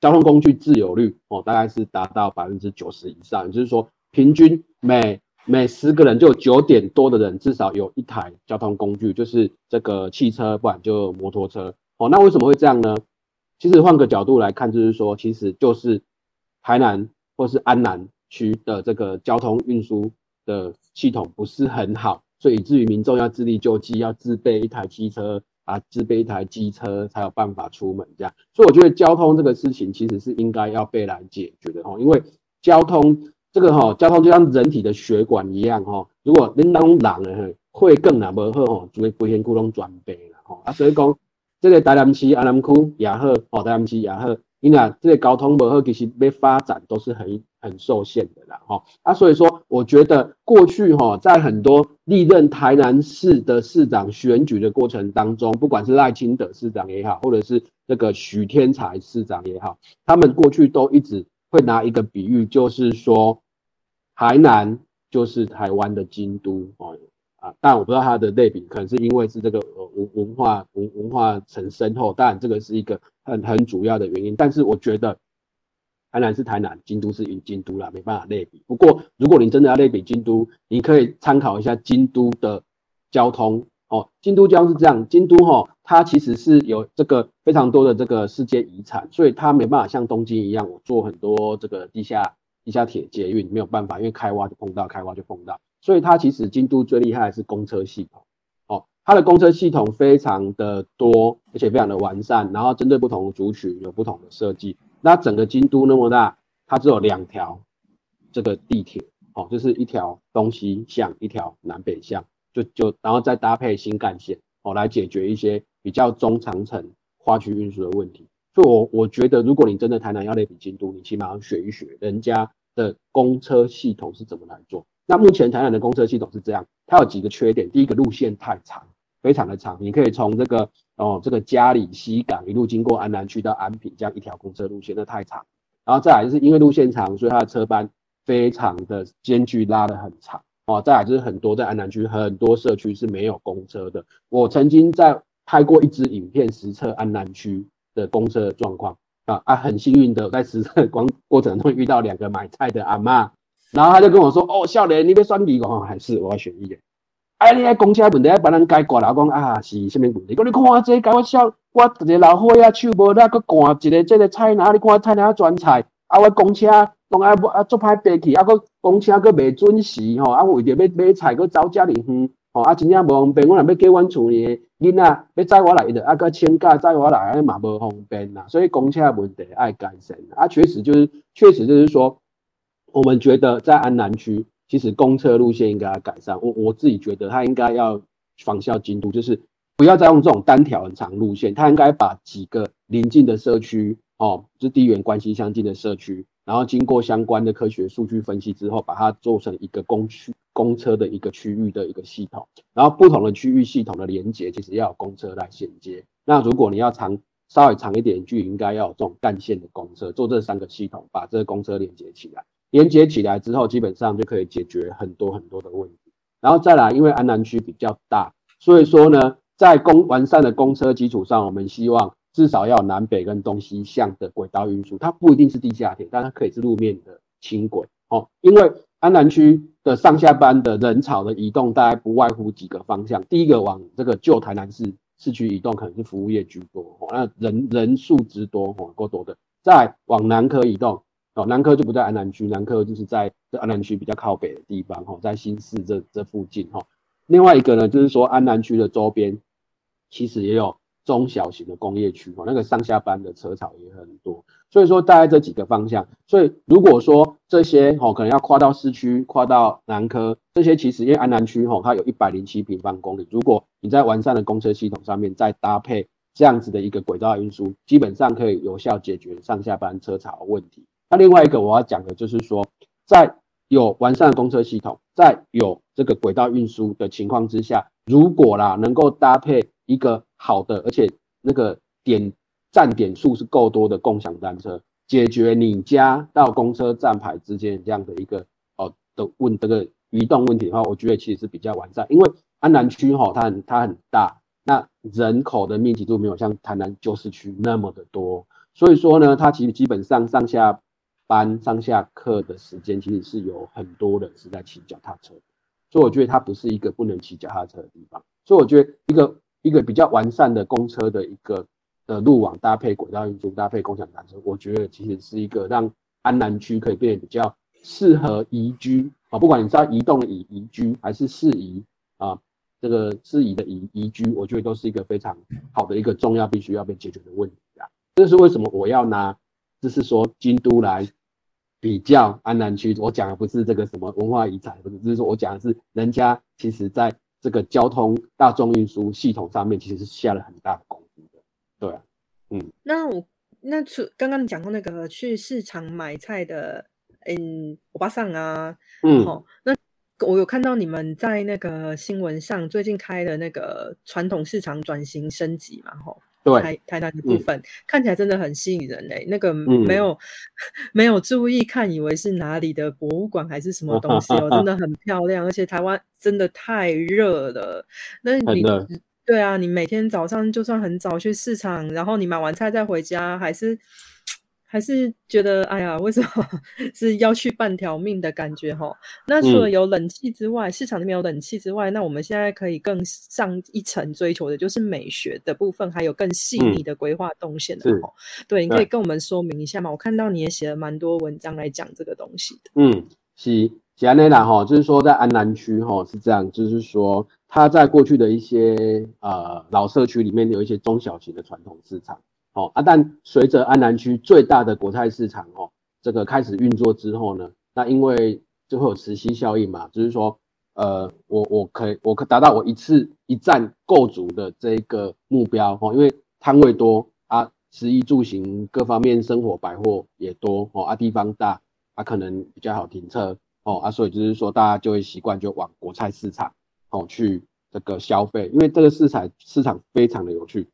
交通工具自有率哦，大概是达到百分之九十以上，就是说，平均每每十个人就九点多的人至少有一台交通工具，就是这个汽车，不然就摩托车哦。那为什么会这样呢？其实换个角度来看，就是说，其实就是台南或是安南区的这个交通运输。的系统不是很好，所以以至于民众要自力救济，要自备一台机车啊，自备一台机车才有办法出门这样。所以我觉得交通这个事情其实是应该要被来解决的哈，因为交通这个哈，交通就像人体的血管一样哈，如果恁当人会更难不好吼，就会不先咕隆转背了哈啊，所以讲这个台南市安南区也好，哦台南市也好。因为这个交通不好，其实被发展都是很很受限的啦，哈啊，所以说我觉得过去哈，在很多历任台南市的市长选举的过程当中，不管是赖清德市长也好，或者是这个许天才市长也好，他们过去都一直会拿一个比喻，就是说台南就是台湾的京都哦啊，但我不知道他的类比，可能是因为是这个文文化文文化很深厚，当然这个是一个很很主要的原因。但是我觉得台南是台南，京都是京都啦，没办法类比。不过如果你真的要类比京都，你可以参考一下京都的交通哦。京都交通是这样，京都哈，它其实是有这个非常多的这个世界遗产，所以它没办法像东京一样，我做很多这个地下地下铁捷运没有办法，因为开挖就碰到，开挖就碰到。所以它其实京都最厉害的是公车系统，它的公车系统非常的多，而且非常的完善，然后针对不同的族群有不同的设计。那整个京都那么大，它只有两条这个地铁，哦，就是一条东西向，一条南北向，就就然后再搭配新干线，哦，来解决一些比较中长程跨区运输的问题。所以我我觉得，如果你真的台南要类比京都，你起码要学一学人家的公车系统是怎么来做。那目前台南的公车系统是这样，它有几个缺点。第一个路线太长，非常的长。你可以从这个哦，这个嘉里西港一路经过安南区到安平这样一条公车路线，那太长。然后再来就是因为路线长，所以它的车班非常的间距拉得很长哦。再来就是很多在安南区很多社区是没有公车的。我曾经在拍过一支影片实测安南区的公车的状况啊啊，很幸运的在实测光过程中遇到两个买菜的阿妈。然后他就跟我说：“哦，少年，你别选二个还是我要选一个？哎，你爱公车问题，爱帮人解决我，讲啊是什么问题？讲你看我这，搞我笑，我一个老伙仔手无力，佮赶一个这个菜篮？你看菜篮专菜？啊，我公车拢爱啊做歹爬去，啊，佮公车佮未准时吼，啊，为着要买菜佮走遮尔远，吼，啊，真正无方便。我若要叫阮厝里囡仔要载我来的，啊，佮请假载我来，嘛无方便啦。所以公车问题爱改善啊，确实就是，确实就是说。”我们觉得在安南区，其实公车路线应该要改善。我我自己觉得，它应该要仿效京都，就是不要再用这种单条很长路线，它应该把几个邻近的社区，哦，就是地缘关系相近的社区，然后经过相关的科学数据分析之后，把它做成一个公区公车的一个区域的一个系统。然后不同的区域系统的连接，其实要有公车来衔接。那如果你要长稍微长一点距离，应该要有这种干线的公车，做这三个系统，把这个公车连接起来。连接起来之后，基本上就可以解决很多很多的问题。然后再来，因为安南区比较大，所以说呢，在公完善的公车基础上，我们希望至少要南北跟东西向的轨道运输。它不一定是地下铁，但它可以是路面的轻轨哦。因为安南区的上下班的人潮的移动，大概不外乎几个方向。第一个往这个旧台南市市区移动，可能是服务业居多，哦那人人数之多，哦，够多的。再往南科移动。哦，南科就不在安南区，南科就是在这安南区比较靠北的地方，哈，在新市这这附近，哈。另外一个呢，就是说安南区的周边其实也有中小型的工业区，哈，那个上下班的车潮也很多。所以说大概这几个方向，所以如果说这些，哈，可能要跨到市区，跨到南科，这些其实因为安南区，哈，它有一百零七平方公里，如果你在完善的公车系统上面再搭配这样子的一个轨道运输，基本上可以有效解决上下班车潮问题。那另外一个我要讲的就是说，在有完善的公车系统，在有这个轨道运输的情况之下，如果啦能够搭配一个好的，而且那个点站点数是够多的共享单车，解决你家到公车站牌之间这样的一个哦的问这个移动问题的话，我觉得其实是比较完善。因为安南区哈，它很它很大，那人口的密集度没有像台南旧市区那么的多，所以说呢，它其实基本上上下。班上下课的时间，其实是有很多人是在骑脚踏车，所以我觉得它不是一个不能骑脚踏车的地方。所以我觉得一个一个比较完善的公车的一个的路网搭配轨道运输搭配共享单车，我觉得其实是一个让安南区可以变得比较适合宜居啊，不管你是要移动以宜居还是适宜啊，这个适宜的宜宜居，我觉得都是一个非常好的一个重要必须要被解决的问题啊。这是为什么我要拿，就是说京都来。比较安南区，我讲的不是这个什么文化遗产，不是，就是说我讲的是人家其实在这个交通大众运输系统上面，其实是下了很大的功夫的。对啊，嗯。那我那除刚刚你讲过那个去市场买菜的，嗯，欧巴桑啊，嗯，好，那我有看到你们在那个新闻上最近开的那个传统市场转型升级嘛，吼。台台南的部分看起来真的很吸引人嘞，那个没有没有注意看，以为是哪里的博物馆还是什么东西哦，真的很漂亮，而且台湾真的太热了。那你对啊，你每天早上就算很早去市场，然后你买完菜再回家，还是。还是觉得，哎呀，为什么 是要去半条命的感觉哈？那除了有冷气之外，市场里面有冷气之外，那我们现在可以更上一层追求的就是美学的部分，还有更细腻的规划动线的哈。对，你可以跟我们说明一下吗？我看到你也写了蛮多文章来讲这个东西的。嗯，是，是安内啦哈，就是说在安南区哈是这样，就是说它在过去的一些呃老社区里面有一些中小型的传统市场。哦啊，但随着安南区最大的国菜市场哦，这个开始运作之后呢，那因为就会有磁吸效应嘛，就是说，呃，我我可以我可达到我一次一站购足的这个目标哦，因为摊位多啊，食衣住行各方面生活百货也多哦啊，地方大啊，可能比较好停车哦啊，所以就是说大家就会习惯就往国菜市场哦去这个消费，因为这个市场市场非常的有趣。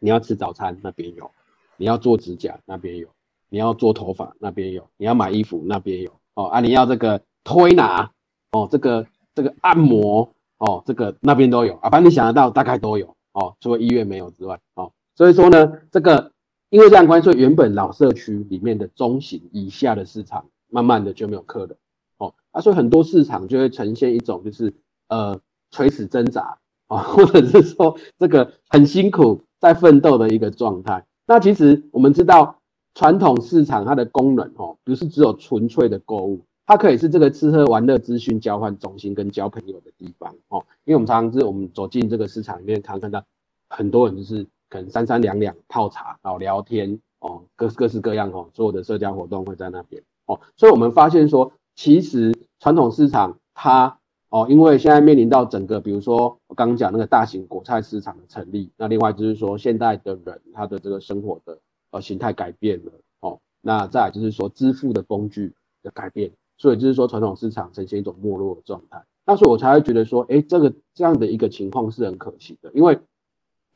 你要吃早餐那边有，你要做指甲那边有，你要做头发那边有，你要买衣服那边有。哦啊，你要这个推拿哦，这个这个按摩哦，这个那边都有。啊，反正你想得到大概都有。哦，除了医院没有之外哦，所以说呢，这个因为这样关系，原本老社区里面的中型以下的市场，慢慢的就没有客人。哦啊，所以很多市场就会呈现一种就是呃垂死挣扎。啊，或者是说这个很辛苦。在奋斗的一个状态。那其实我们知道，传统市场它的功能哦，不是只有纯粹的购物，它可以是这个吃喝玩乐资讯交换中心跟交朋友的地方哦。因为我们常常是我们走进这个市场里面，常看到很多人就是可能三三两两泡茶然后聊天哦，各各式各样哦，所有的社交活动会在那边哦。所以我们发现说，其实传统市场它。哦，因为现在面临到整个，比如说我刚刚讲那个大型果菜市场的成立，那另外就是说现在的人他的这个生活的呃形态改变了，哦，那再就是说支付的工具的改变，所以就是说传统市场呈现一种没落的状态，那所以我才会觉得说，哎，这个这样的一个情况是很可惜的，因为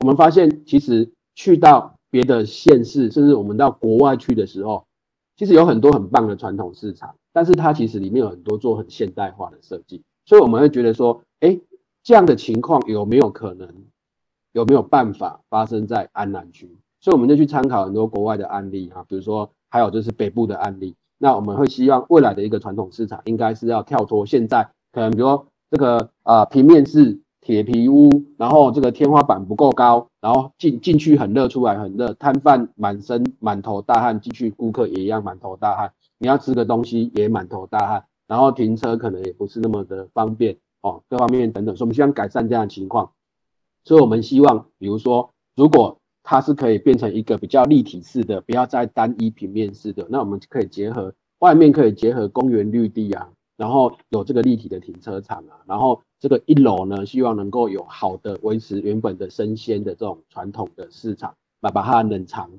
我们发现其实去到别的县市，甚至我们到国外去的时候，其实有很多很棒的传统市场，但是它其实里面有很多做很现代化的设计。所以我们会觉得说，哎，这样的情况有没有可能，有没有办法发生在安南区？所以我们就去参考很多国外的案例啊，比如说还有就是北部的案例。那我们会希望未来的一个传统市场，应该是要跳脱现在可能，比如说这个啊平面式铁皮屋，然后这个天花板不够高，然后进进去很热，出来很热，摊贩满身满头大汗，进去顾客也一样满头大汗，你要吃个东西也满头大汗。然后停车可能也不是那么的方便哦，各方面等等，所以我们希望改善这样的情况。所以我们希望，比如说，如果它是可以变成一个比较立体式的，不要再单一平面式的，那我们可以结合外面可以结合公园绿地啊，然后有这个立体的停车场啊，然后这个一楼呢，希望能够有好的维持原本的生鲜的这种传统的市场，把把它冷藏、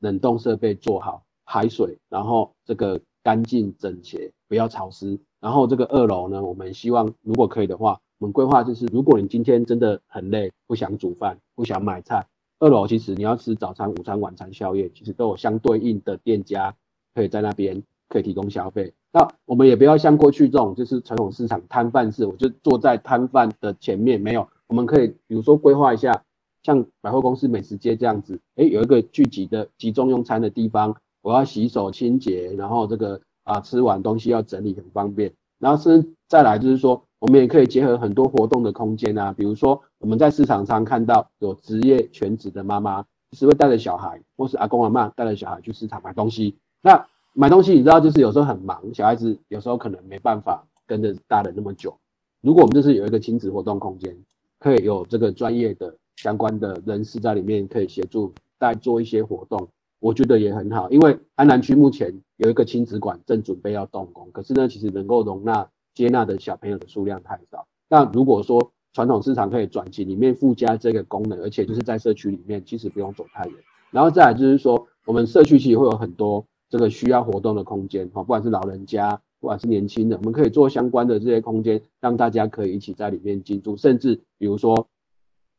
冷冻设备做好，海水，然后这个。干净整洁，不要潮湿。然后这个二楼呢，我们希望如果可以的话，我们规划就是，如果你今天真的很累，不想煮饭，不想买菜，二楼其实你要吃早餐、午餐、晚餐、宵夜，其实都有相对应的店家可以在那边可以提供消费。那我们也不要像过去这种就是传统市场摊贩式，我就坐在摊贩的前面，没有。我们可以比如说规划一下，像百货公司美食街这样子，诶，有一个聚集的集中用餐的地方。我要洗手清洁，然后这个啊吃完东西要整理很方便，然后是再来就是说，我们也可以结合很多活动的空间啊，比如说我们在市场上看到有职业全职的妈妈，是会带着小孩，或是阿公阿妈带着小孩去市场买东西。那买东西你知道就是有时候很忙，小孩子有时候可能没办法跟着大人那么久。如果我们就是有一个亲子活动空间，可以有这个专业的相关的人士在里面，可以协助带做一些活动。我觉得也很好，因为安南区目前有一个亲子馆正准备要动工，可是呢，其实能够容纳接纳的小朋友的数量太少。那如果说传统市场可以转型，里面附加这个功能，而且就是在社区里面，其实不用走太远。然后再来就是说，我们社区其实会有很多这个需要活动的空间，哈，不管是老人家，不管是年轻人，我们可以做相关的这些空间，让大家可以一起在里面进驻。甚至比如说，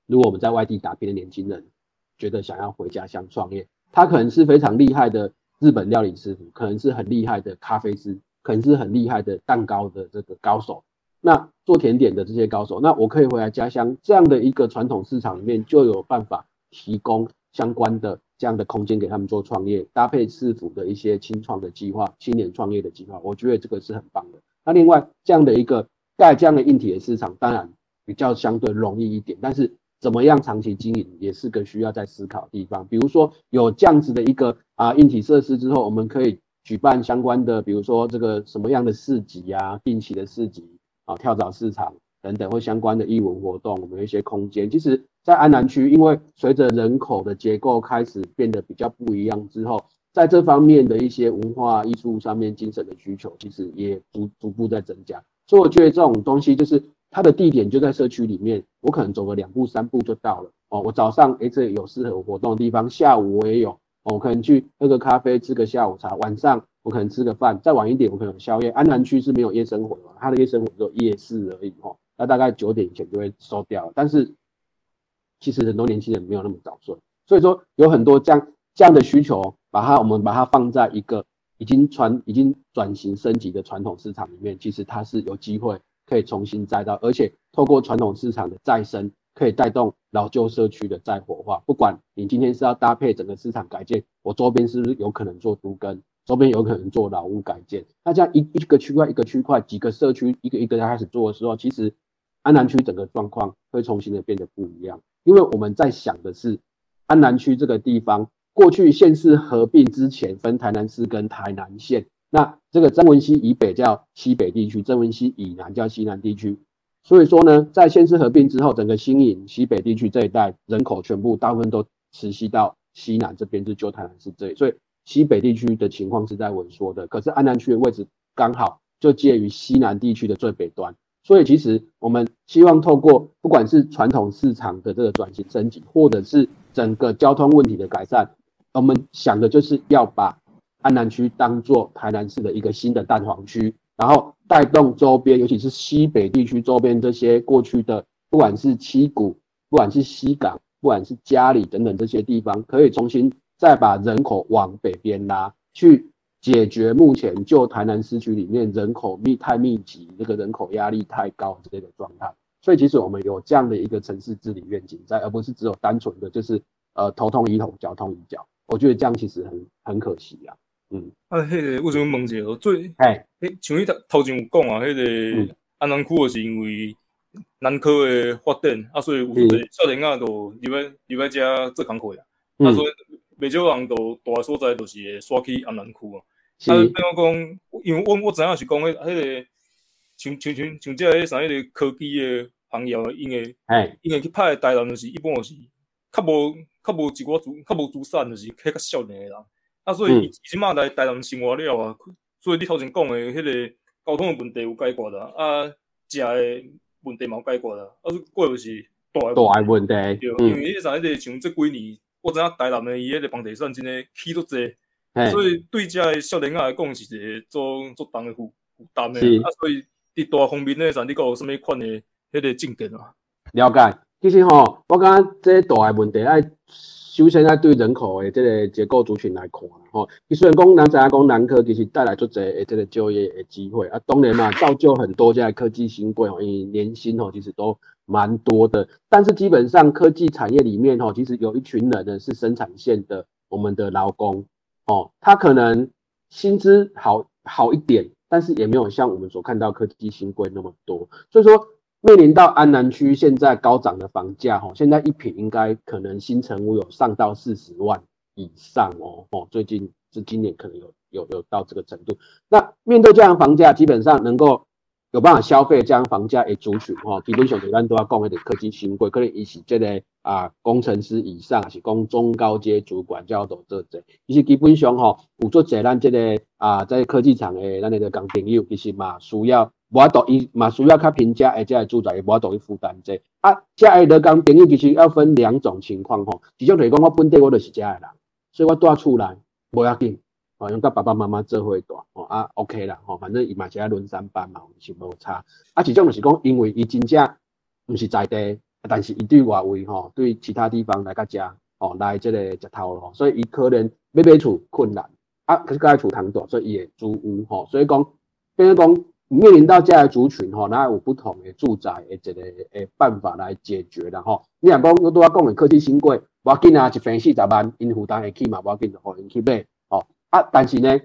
如果我们在外地打拼的年轻人，觉得想要回家乡创业。他可能是非常厉害的日本料理师傅，可能是很厉害的咖啡师，可能是很厉害的蛋糕的这个高手。那做甜点的这些高手，那我可以回来家乡这样的一个传统市场里面，就有办法提供相关的这样的空间给他们做创业，搭配市府的一些青创的计划、青年创业的计划，我觉得这个是很棒的。那另外这样的一个盖这样的硬体的市场，当然比较相对容易一点，但是怎么样长期经营也是个需要在思考的地方。比如说有这样子的一个啊硬体设施之后，我们可以举办相关的，比如说这个什么样的市集啊，定期的市集。啊，跳蚤市场等等或相关的艺文活动，我们有一些空间。其实，在安南区，因为随着人口的结构开始变得比较不一样之后，在这方面的一些文化艺术上面精神的需求，其实也逐逐步在增加。所以我觉得这种东西就是它的地点就在社区里面，我可能走个两步三步就到了。哦，我早上诶这有适合活动的地方，下午我也有，哦，我可能去喝个咖啡，吃个下午茶，晚上。我可能吃个饭，再晚一点我可能宵夜。安南区是没有夜生活的，它的夜生活只有夜市而已哦。那大概九点以前就会收掉了。但是其实很多年轻人没有那么早睡，所以说有很多这样这样的需求，把它我们把它放在一个已经传已经转型升级的传统市场里面，其实它是有机会可以重新再到，而且透过传统市场的再生，可以带动老旧社区的再活化。不管你今天是要搭配整个市场改建，我周边是不是有可能做都跟？周边有可能做老屋改建，那这样一一个区块一个区块几个社区一个一个开始做的时候，其实安南区整个状况会重新的变得不一样。因为我们在想的是安南区这个地方，过去县市合并之前分台南市跟台南县，那这个曾文溪以北叫西北地区，曾文溪以南叫西南地区。所以说呢，在县市合并之后，整个新营西北地区这一带人口全部大部分都持续到西南这边，就旧台南市这里，所以。西北地区的情况是在萎缩的，可是安南区的位置刚好就介于西南地区的最北端，所以其实我们希望透过不管是传统市场的这个转型升级，或者是整个交通问题的改善，我们想的就是要把安南区当做台南市的一个新的蛋黄区，然后带动周边，尤其是西北地区周边这些过去的，不管是七股，不管是西港，不管是嘉里等等这些地方，可以重新。再把人口往北边拉，去解决目前就台南市区里面人口密太密集，这个人口压力太高这个状态。所以其实我们有这样的一个城市治理愿景在，而不是只有单纯的就是呃头痛医头，脚痛医脚。我觉得这样其实很很可惜啊。嗯，啊，迄个为什么问者最？哎，像你头头前有讲啊，迄个安南区是因为南科的发展啊，所以有个少年仔都入来入来遮做工课啊，啊所以。袂少人都大所在都是会刷去安南区啊。啊，比如讲，因为我我知影是讲迄迄个像像像像即个啥迄个科技的行业，因为因为去拍台南就是一般是较无较无一寡资较无资产，就是迄较少年的人。啊，所以伊即马来台南生活了啊，所以你头前讲的迄个交通的问题有解决啦，啊，食的问题嘛有解决啦，啊，过就是大大问题，对，因为迄啥迄个像即几年。我知影台南的伊迄个房地产真诶起足济，所以对遮诶少年仔来讲是一个做做重诶负负担诶。啊，所以伫大方面咧，啥你讲有啥物款诶迄个证件啊？了解，其实吼，我感觉这大诶问题爱首先爱对人口诶这个结构族群来看吼。伊虽然讲咱知影讲南科其实带来足济诶这个就业的机会啊，当然嘛造就很多家科技新贵吼，伊年薪吼其实都。蛮多的，但是基本上科技产业里面哦，其实有一群人呢是生产线的，我们的劳工哦，他可能薪资好好一点，但是也没有像我们所看到科技新贵那么多，所以说面临到安南区现在高涨的房价哈，现在一平应该可能新城屋有上到四十万以上哦哦，最近是今年可能有有有到这个程度，那面对这样房价，基本上能够。有办法消费这样房价的族群吼，基本上咱都要讲一点科技新贵，可能伊是这个啊工程师以上，是讲中高阶主管叫做这这，其实基本上吼有做者咱这个啊在科技厂的咱那个工朋友，其实嘛需要无法度伊嘛需要较平价而且住宅伊无法度去负担这啊，这爱的工朋友其实要分两种情况吼，一种就是讲我本地我就是这的人，所以我住厝内无要紧。哦，用甲爸爸妈妈做伙住哦啊，OK 啦，吼，反正伊嘛是爱轮三班嘛，是无差。啊，其种就是讲，因为伊真正毋是在地，但是伊对外围吼，对其他地方来甲食，哦，来即个食头咯，所以伊可能要买厝困难，啊，可是甲厝通大，所以伊会租屋吼，所以讲，变成讲面临到这样的族群吼，那有不同的住宅的这个诶办法来解决的吼。你若讲我拄仔讲的科技新贵，我要紧啊，一平四十万，因负担会起嘛，我要紧，互因去买吼。啊，但是呢，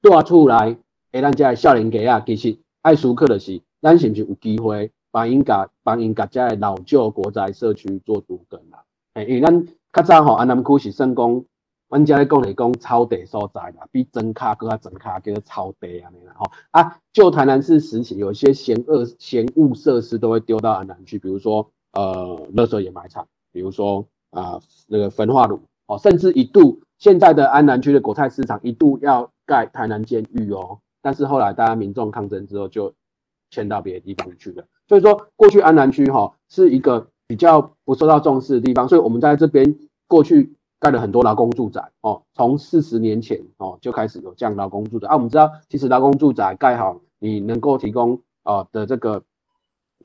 住啊厝内，诶，咱遮少年家啊，其实爱思考的是，咱是毋是有机会帮因甲帮因甲遮的老旧国宅社区做独根啦？诶，因为咱较早吼，安南区是算讲。阮遮咧讲是讲超地所在啦，比真卡搁较真卡叫做超地安尼啦吼。啊，就台南市时期，有些嫌恶嫌恶设施都会丢到安南去，比如说呃，垃圾掩埋场，比如说啊那个焚化炉，哦，甚至一度现在的安南区的国菜市场一度要盖台南监狱哦，但是后来大家民众抗争之后就迁到别的地方去了。所以说过去安南区哈是一个比较不受到重视的地方，所以我们在这边过去。盖了很多劳工住宅哦，从四十年前哦就开始有这样劳工住宅啊。我们知道，其实劳工住宅盖好，你能够提供啊的这个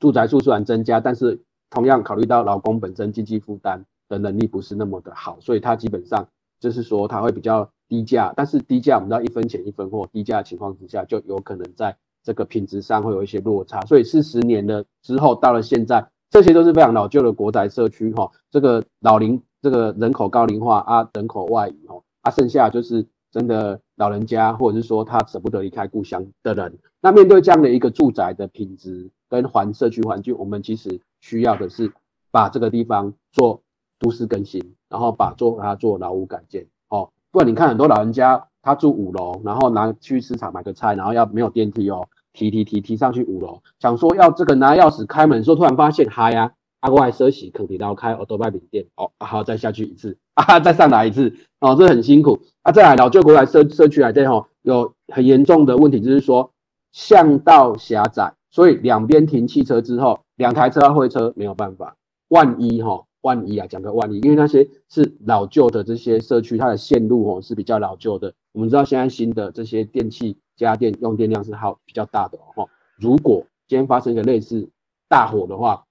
住宅数虽然增加，但是同样考虑到劳工本身经济负担的能力不是那么的好，所以它基本上就是说它会比较低价。但是低价我们知道一分钱一分货，低价情况之下就有可能在这个品质上会有一些落差。所以四十年了之后，到了现在，这些都是非常老旧的国宅社区哈，这个老龄。这个人口高龄化啊，人口外移哦，啊，剩下就是真的老人家，或者是说他舍不得离开故乡的人。那面对这样的一个住宅的品质跟环社区环境，我们其实需要的是把这个地方做都市更新，然后把做它做老屋改建哦。不然你看很多老人家他住五楼，然后拿去市场买个菜，然后要没有电梯哦，提提提提上去五楼，想说要这个拿钥匙开门，说突然发现嗨呀。外设洗肯定要开奥多拜饼店哦，好，再下去一次 啊，再上来一次哦，这很辛苦啊。再来老旧国外社社区来这吼，有很严重的问题，就是说巷道狭窄，所以两边停汽车之后，两台车要会车没有办法。万一哈，万一啊，讲个万一，因为那些是老旧的这些社区，它的线路哦是比较老旧的。我们知道现在新的这些电器家电用电量是好比较大的哦。如果今天发生一个类似大火的话，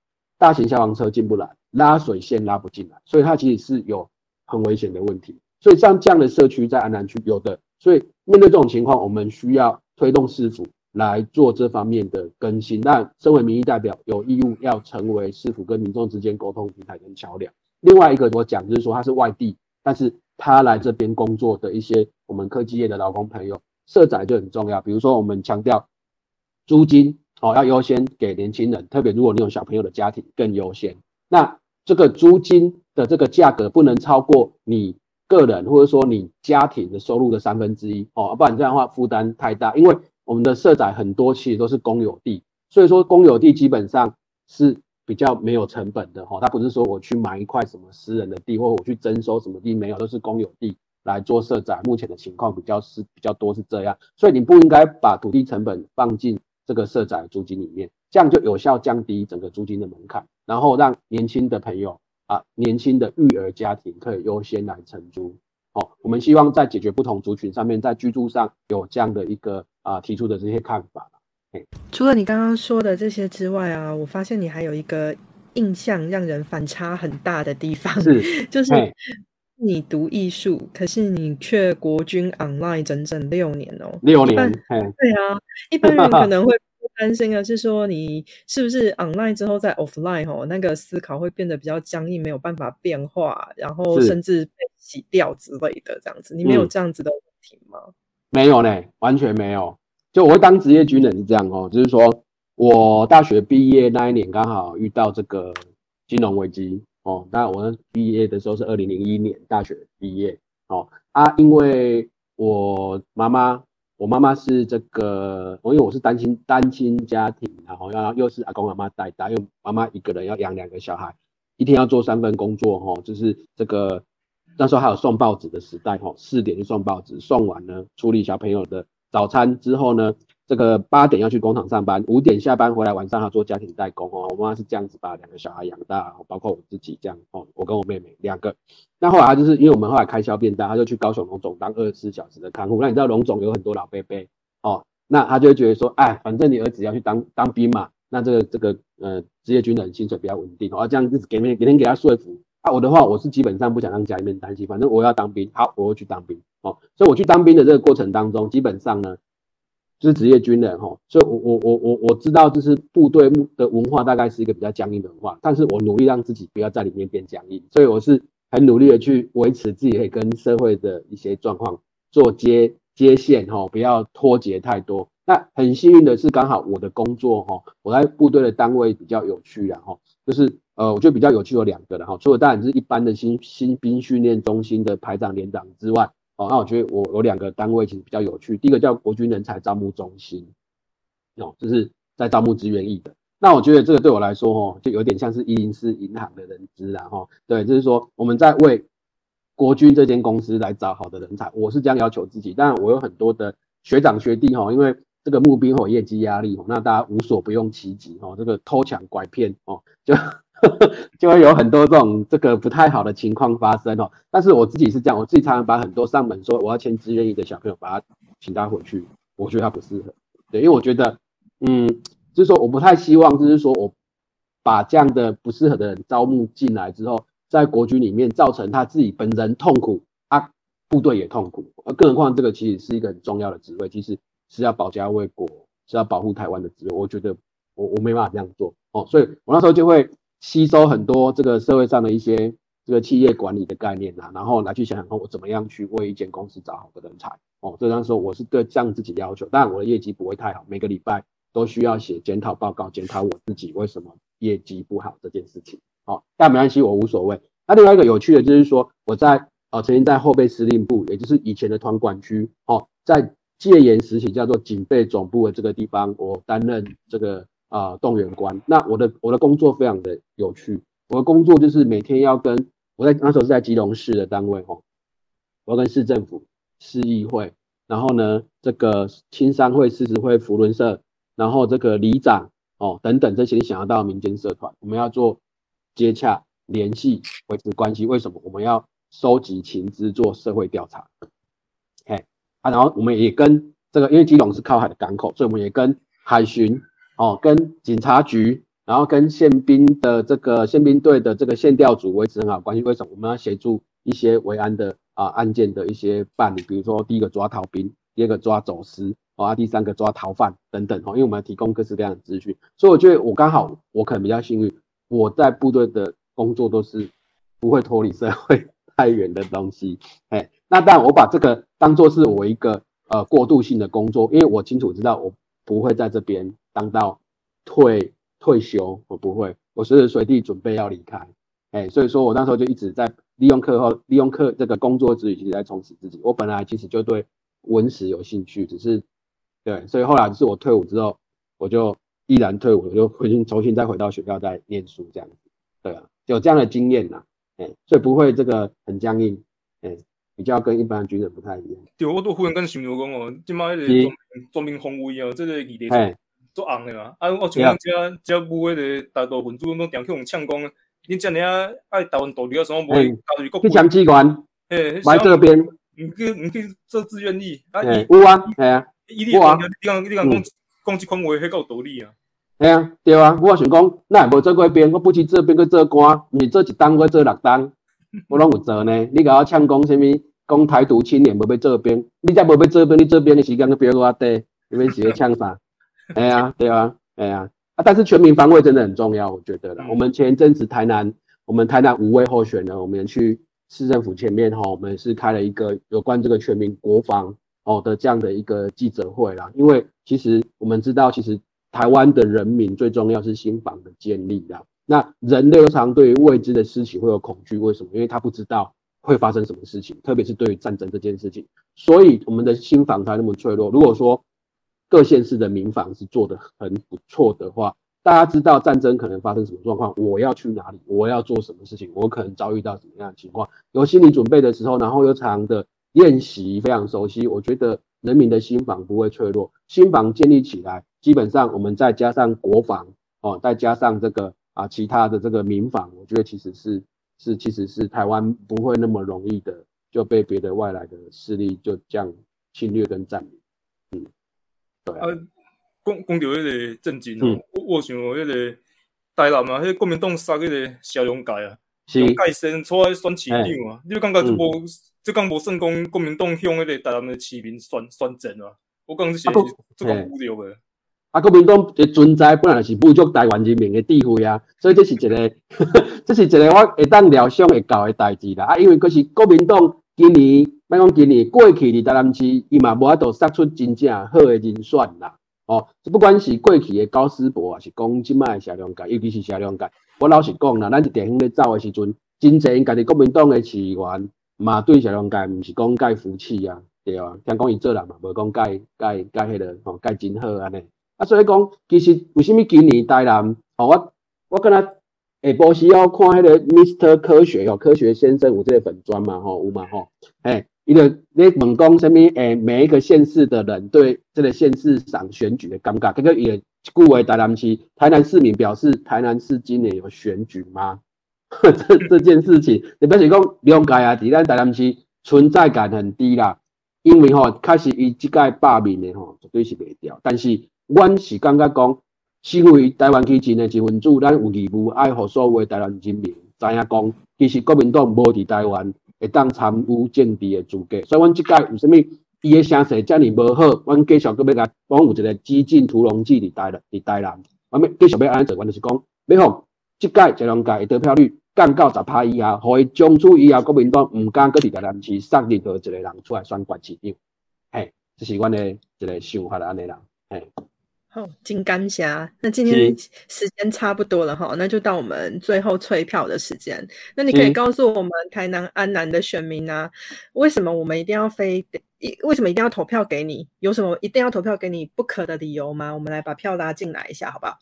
大型消防车进不来，拉水线拉不进来，所以它其实是有很危险的问题。所以像这样的社区在安南区有的，所以面对这种情况，我们需要推动市府来做这方面的更新。那身为民意代表，有义务要成为市府跟民众之间沟通平台跟桥梁。另外一个我讲就是说，他是外地，但是他来这边工作的一些我们科技业的劳工朋友，社宅就很重要。比如说我们强调租金。哦，要优先给年轻人，特别如果你有小朋友的家庭更优先。那这个租金的这个价格不能超过你个人或者说你家庭的收入的三分之一哦，不然这样的话负担太大。因为我们的社宅很多其实都是公有地，所以说公有地基本上是比较没有成本的哈。它不是说我去买一块什么私人的地，或我去征收什么地，没有，都是公有地来做社宅。目前的情况比较是比较多是这样，所以你不应该把土地成本放进。这个社宅租金里面，这样就有效降低整个租金的门槛，然后让年轻的朋友啊，年轻的育儿家庭可以优先来承租。哦，我们希望在解决不同族群上面，在居住上有这样的一个啊提出的这些看法。除了你刚刚说的这些之外啊，我发现你还有一个印象让人反差很大的地方，是 就是你读艺术，可是你却国军 online 整整六年哦，六年，对啊。一般人可能会担心的是说，你是不是 online 之后在 offline 哦，那个思考会变得比较僵硬，没有办法变化，然后甚至被洗掉之类的这样子。你没有这样子的问题吗？没有呢，完全没有。就我会当职业军人是这样哦，就是说我大学毕业那一年刚好遇到这个金融危机哦。那我毕业的时候是二零零一年大学毕业哦啊，因为我妈妈。我妈妈是这个，我因为我是单亲单亲家庭，然后要又是阿公阿妈带大，又妈妈一个人要养两个小孩，一天要做三份工作，哈，就是这个那时候还有送报纸的时代，哈，四点就送报纸，送完呢处理小朋友的早餐之后呢。这个八点要去工厂上班，五点下班回来，晚上要做家庭代工哦。我妈妈是这样子把两个小孩养大，包括我自己这样哦。我跟我妹妹两个。那后来就是因为我们后来开销变大，他就去高雄龙总当二十四小时的看护。那你知道龙总有很多老伯伯哦，那他就会觉得说，哎，反正你儿子要去当当兵嘛，那这个这个呃职业军人薪水比较稳定哦，这样子给每天给他说服。啊，我的话我是基本上不想让家里面担心，反正我要当兵，好，我会去当兵哦。所以我去当兵的这个过程当中，基本上呢。就是职业军人哈，所以我我我我我知道，就是部队的文化大概是一个比较僵硬的文化，但是我努力让自己不要在里面变僵硬，所以我是很努力的去维持自己可以跟社会的一些状况做接接线哈，不要脱节太多。那很幸运的是，刚好我的工作哈，我在部队的单位比较有趣然后就是呃，我觉得比较有趣有两个的哈，除了当然是一般的新新兵训练中心的排长连长之外。哦，那我觉得我有两个单位其实比较有趣，第一个叫国军人才招募中心，哦，就是在招募志愿役的。那我觉得这个对我来说，哦，就有点像是一零四银行的人资啦，哈，对，就是说我们在为国军这间公司来找好的人才，我是这样要求自己。但，我有很多的学长学弟，哈，因为这个募兵有业绩压力，那大家无所不用其极，哦，这个偷抢拐骗，哦，就。就会有很多这种这个不太好的情况发生哦。但是我自己是这样，我自己常常把很多上门说我要签志愿役的小朋友，把他请他回去，我觉得他不适合。对，因为我觉得，嗯，就是说我不太希望，就是说我把这样的不适合的人招募进来之后，在国军里面造成他自己本人痛苦啊，部队也痛苦。而，更何况这个其实是一个很重要的职位，其实是要保家卫国，是要保护台湾的职位。我觉得我我没办法这样做哦，所以我那时候就会。吸收很多这个社会上的一些这个企业管理的概念啊，然后来去想想看我怎么样去为一间公司找好的人才哦。这样说我是对这样自己要求，当然我的业绩不会太好，每个礼拜都需要写检讨报告，检讨我自己为什么业绩不好这件事情。哦，但没关系，我无所谓。那另外一个有趣的就是说，我在呃曾经在后备司令部，也就是以前的团管区哦，在戒严时期叫做警备总部的这个地方，我担任这个。啊，动员官。那我的我的工作非常的有趣，我的工作就是每天要跟我在那时候是在基隆市的单位哦，我要跟市政府、市议会，然后呢这个青商会、狮子会、福伦社，然后这个里长哦等等这些想要到民间社团，我们要做接洽、联系、维持关系。为什么？我们要收集情资、做社会调查。嘿，啊，然后我们也跟这个，因为基隆是靠海的港口，所以我们也跟海巡。哦，跟警察局，然后跟宪兵的这个宪兵队的这个宪调组维持很好关系。为什么？我们要协助一些维安的啊案件的一些办理，比如说第一个抓逃兵，第二个抓走私，啊，第三个抓逃犯等等。哦，因为我们要提供各式各样的资讯，所以我觉得我刚好我可能比较幸运，我在部队的工作都是不会脱离社会 太远的东西。哎，那当然我把这个当做是我一个呃过渡性的工作，因为我清楚知道我不会在这边。当到退退休，我不会，我随时随地准备要离开，哎，所以说我那时候就一直在利用课后，利用课这个工作之余，其实在充实自己。我本来其实就对文史有兴趣，只是对，所以后来就是我退伍之后，我就毅然退伍，我就回去重新再回到学校再念书这样子，对啊，有这样的经验呐，哎，所以不会这个很僵硬，哎，比较跟一般军人不太一样。对，我都忽然跟想到讲哦，今麦迄个装兵宏威哦，这个议题。做红的嘛，啊！我像咱遮遮母迄个大多分子拢定去互呛讲，恁遮尔爱台湾独立啊，什么无会加入国？去抢机关，诶，来这边，唔去唔去做志愿役，啊，有啊，系啊，有啊，你讲你讲讲讲即款话，迄够道理啊。系啊，对啊，我想讲，那无做过兵，我不去做兵去做官，你做一单我做六单，我拢有做呢。你甲我呛讲啥物？讲台独青年无要做兵，你才无要做兵，你做兵的时间都比我短，你们是咧呛啥？哎呀，对啊，哎呀，啊，但是全民防卫真的很重要，我觉得了。我们前一阵子台南，我们台南五位候选人，我们去市政府前面哈，我们是开了一个有关这个全民国防哦的这样的一个记者会啦。因为其实我们知道，其实台湾的人民最重要是心房的建立啦。那人类常对于未知的事情会有恐惧，为什么？因为他不知道会发生什么事情，特别是对于战争这件事情，所以我们的心房才那么脆弱。如果说各县市的民防是做的很不错的话，大家知道战争可能发生什么状况，我要去哪里，我要做什么事情，我可能遭遇到什么样的情况，有心理准备的时候，然后又常的练习，非常熟悉，我觉得人民的心防不会脆弱，心防建立起来，基本上我们再加上国防哦，再加上这个啊其他的这个民防，我觉得其实是是其实是台湾不会那么容易的就被别的外来的势力就这样侵略跟占领。嗯啊，讲讲到迄个政治哦，我我想迄个台南啊，迄个国民党杀迄个肖永盖啊，用盖先出来选市长啊，你感觉就无，即讲无算讲国民党向迄个台南的市民宣宣战啊？我讲这些是这个无聊的。啊，国民党的存在本来是侮辱台湾人民的智慧啊，所以这是一个，这是一个我会当料想会到的代志啦。啊，因为可是国民党今年，莫讲今年过去伫台南市，伊嘛无法度杀出真正好的人选啦。哦，不管是过去的高思博，还是讲即卖谢良界，尤其是谢良界，我老实讲啦，咱一地方咧走的时阵，真侪因家己国民党的市员嘛对谢良界，毋是讲介服气啊，对啊，听讲伊做人嘛，无讲介介介迄个吼介真好安尼。啊，所以讲，其实为虾米今年台南，哦，我我跟他下晡时要看迄个 Mister 科学哦，科学先生有这个粉砖嘛，吼有嘛吼，诶。伊个咧问讲啥物？诶，每一个县市的人对这个县市长选举的感觉，这个也故为台南市台南市民表示，台南市今年有选举吗？这这件事情，你不是讲了解啊？伫咱台南市存在感很低啦，因为吼开始伊即届罢免的吼绝对是袂掉。但是，阮是感觉讲，身为台湾基层的一份子，咱有义务爱护所有台湾人民知影讲，其实国民党无伫台湾。会当参与政治的资格，所以阮即届有啥物伊的声势遮尔无好，阮继续搁要甲，讲有一个激进屠龙记伫台南，伫台南，阮要继续要安尼做，阮就是讲，要互即届这两届的得票率降到十趴以下，互伊从此以后国民党毋敢搁伫台南市送任何一个人出来选县市长，嘿，这是阮的一个想法安尼啦，嘿。好，金刚侠，那今天时间差不多了哈，那就到我们最后催票的时间。那你可以告诉我们台南安南的选民啊，为什么我们一定要非得，为什么一定要投票给你？有什么一定要投票给你不可的理由吗？我们来把票拉进来一下，好不好？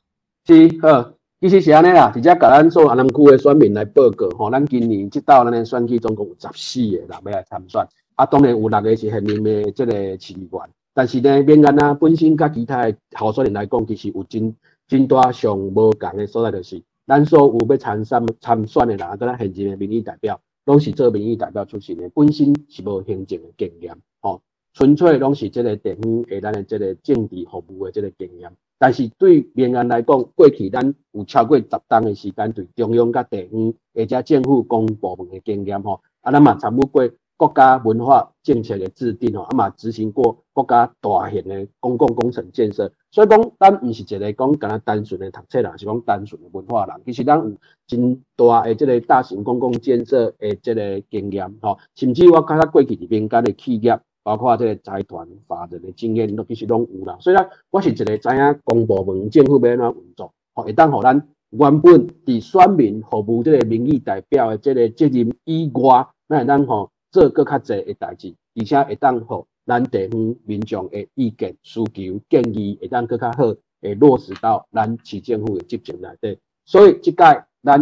是，好，其实是安尼啦，直接甲咱做安南区的选民来报告吼，咱今年即道咱的选举总共有十四个人要来参选，啊，当然有六个是现任的这个市议员。但是呢，民安啊，本身甲其他诶候选人来讲，其实有真真大上无共诶所在，就是咱所有要参选参选诶人，啊，咱现任诶民意代表，拢是做民意代表出身诶，本身是无行政诶经验，吼，纯粹拢是即个地方诶，咱诶即个政治服务诶即个经验。但是对民安来讲，过去咱有超过十档诶时间，对中央甲地方或者政府公部门诶经验，吼，啊，咱嘛参与过。国家文化政策的制定吼，啊嘛执行过国家大型的公共工程建设，所以讲咱毋是一个讲干那单纯的读册人，是讲单纯的文化人。其实咱有真大的这个大型公共建设的这个经验吼，甚至我看较过去伫民间的企业，包括这个财团法人的经验，都其实拢有啦。所以讲，我是一个知影公部门政府要安怎运作，吼，会当互咱原本伫选民服务这个民意代表的这个责任以外，那会当吼。做搁较侪诶代志，而且会当互咱地方民众诶意见、需求、建议会当搁较好，会落实到咱市政府诶执行内底。所以即届咱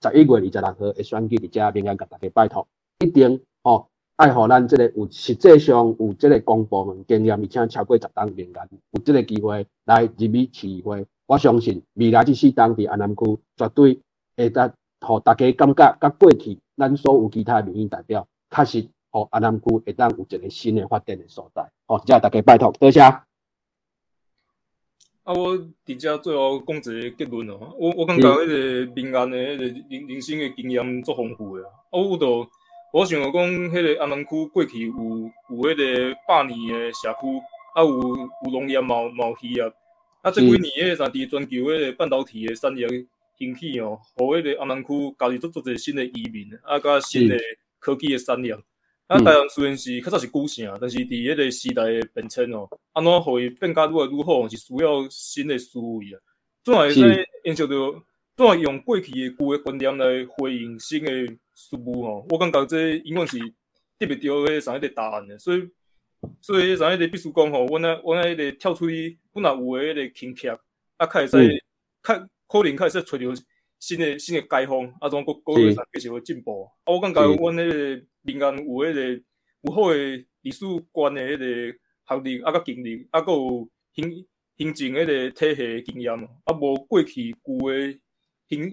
十一月二十六号会选举伫遮，民间甲大家拜托，一定吼爱互咱即个有实际上有即个公部门经验，而且超过十档民间有即个机会来入去市议会。我相信未来即四档伫安南区绝对会当互大家感觉甲过去咱所有其他民意代表。确实，哦，安南区会当有一个新的发展的所在，哦，即下大家拜托，多谢。啊，我伫遮最后讲一个结论哦，我我感觉迄个民安的迄个人人生的经验足丰富的啊，我有都我想讲，迄个安南区过去有有迄个百年的社区，啊有有农业贸贸易啊，啊这几年迄个啥伫全球迄个半导体的产业兴起哦，互迄个安南区加入足足一个新的移民，啊甲新的。科技的产业，啊，台湾虽然是较早是古城，但是伫迄个时代的变迁哦，安怎互伊变甲愈来愈好，是需要新的思维啊。怎会使延续着？怎会用过去的旧的观念来回应新的事物吼？我感觉这永远是得袂着迄上一个答案的。所以，所以上一个必须讲吼，阮那阮那迄个跳出去本来有诶迄个轻巧，啊，较会使较可能较会使找着。新的新的解放，啊，种国国会上继续会进步。啊，我感觉阮迄个民间有迄个有好诶历史观诶迄个学历，啊，甲经历，啊，搁有行行政迄个体系经验，啊，无过去旧诶行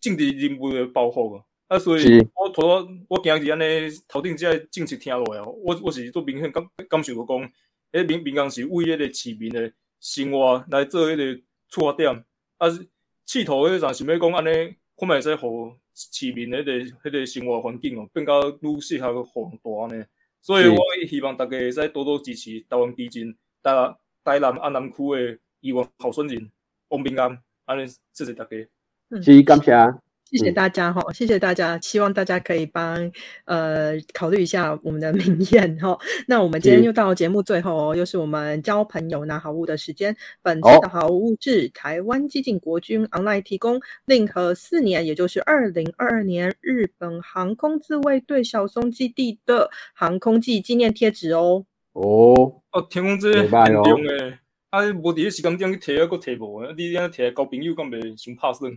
政治人物诶包袱啊。啊，所以我头我今日安尼头顶即个政策听落来，我我是做明显感感受到讲，迄民民间是为迄个市民诶生活来做迄个出发点，啊。企图迄阵想要讲安尼，可能会使互市民迄个迄个生活环境哦，变较愈适合互大呢。所以我希望大家会使多多支持台湾基金，台台南安南区的议员候选人王炳安，安尼谢谢大家。是感谢。谢谢大家哈，谢谢大家，希望大家可以帮呃考虑一下我们的明艳哈。那我们今天又到节目最后哦，又是我们交朋友拿好物的时间。本次的好物是台湾激进国军 online 提供令和四年，也就是二零二二年日本航空自卫队小松基地的航空祭纪念贴纸哦。哦，哦，听讲这很用诶，啊，无伫个时间点去摕，啊佫摕无，你安尼摕交朋友，敢袂伤拍算？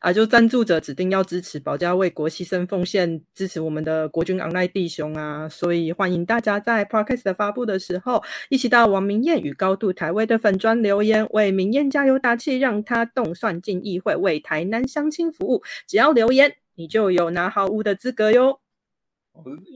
啊，就赞助者指定要支持保家卫国、牺牲奉献，支持我们的国军昂赖弟兄啊！所以欢迎大家在 podcast 发布的时候，一起到王明燕与高度台位的粉砖留言，为明燕加油打气，让她动算进议会，为台南乡亲服务。只要留言，你就有拿好物的资格哟。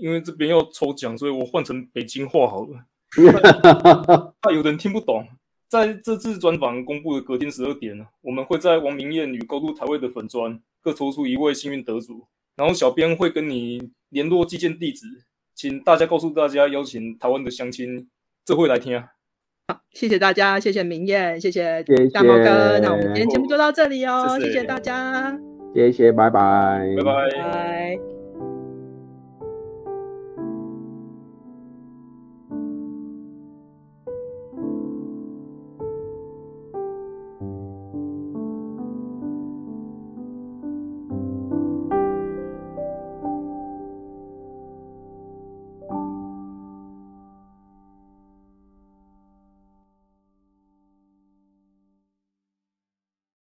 因为这边要抽奖，所以我换成北京话好了。怕有人听不懂。在这次专访公布的隔天十二点，我们会在王明燕与高度台位的粉砖各抽出一位幸运得主，然后小编会跟你联络寄件地址，请大家告诉大家邀请台湾的乡亲，这会来听啊。好，谢谢大家，谢谢明燕，谢谢大毛哥，那我们今天节目就到这里哦，谢谢大家，谢谢，拜拜，拜拜，拜。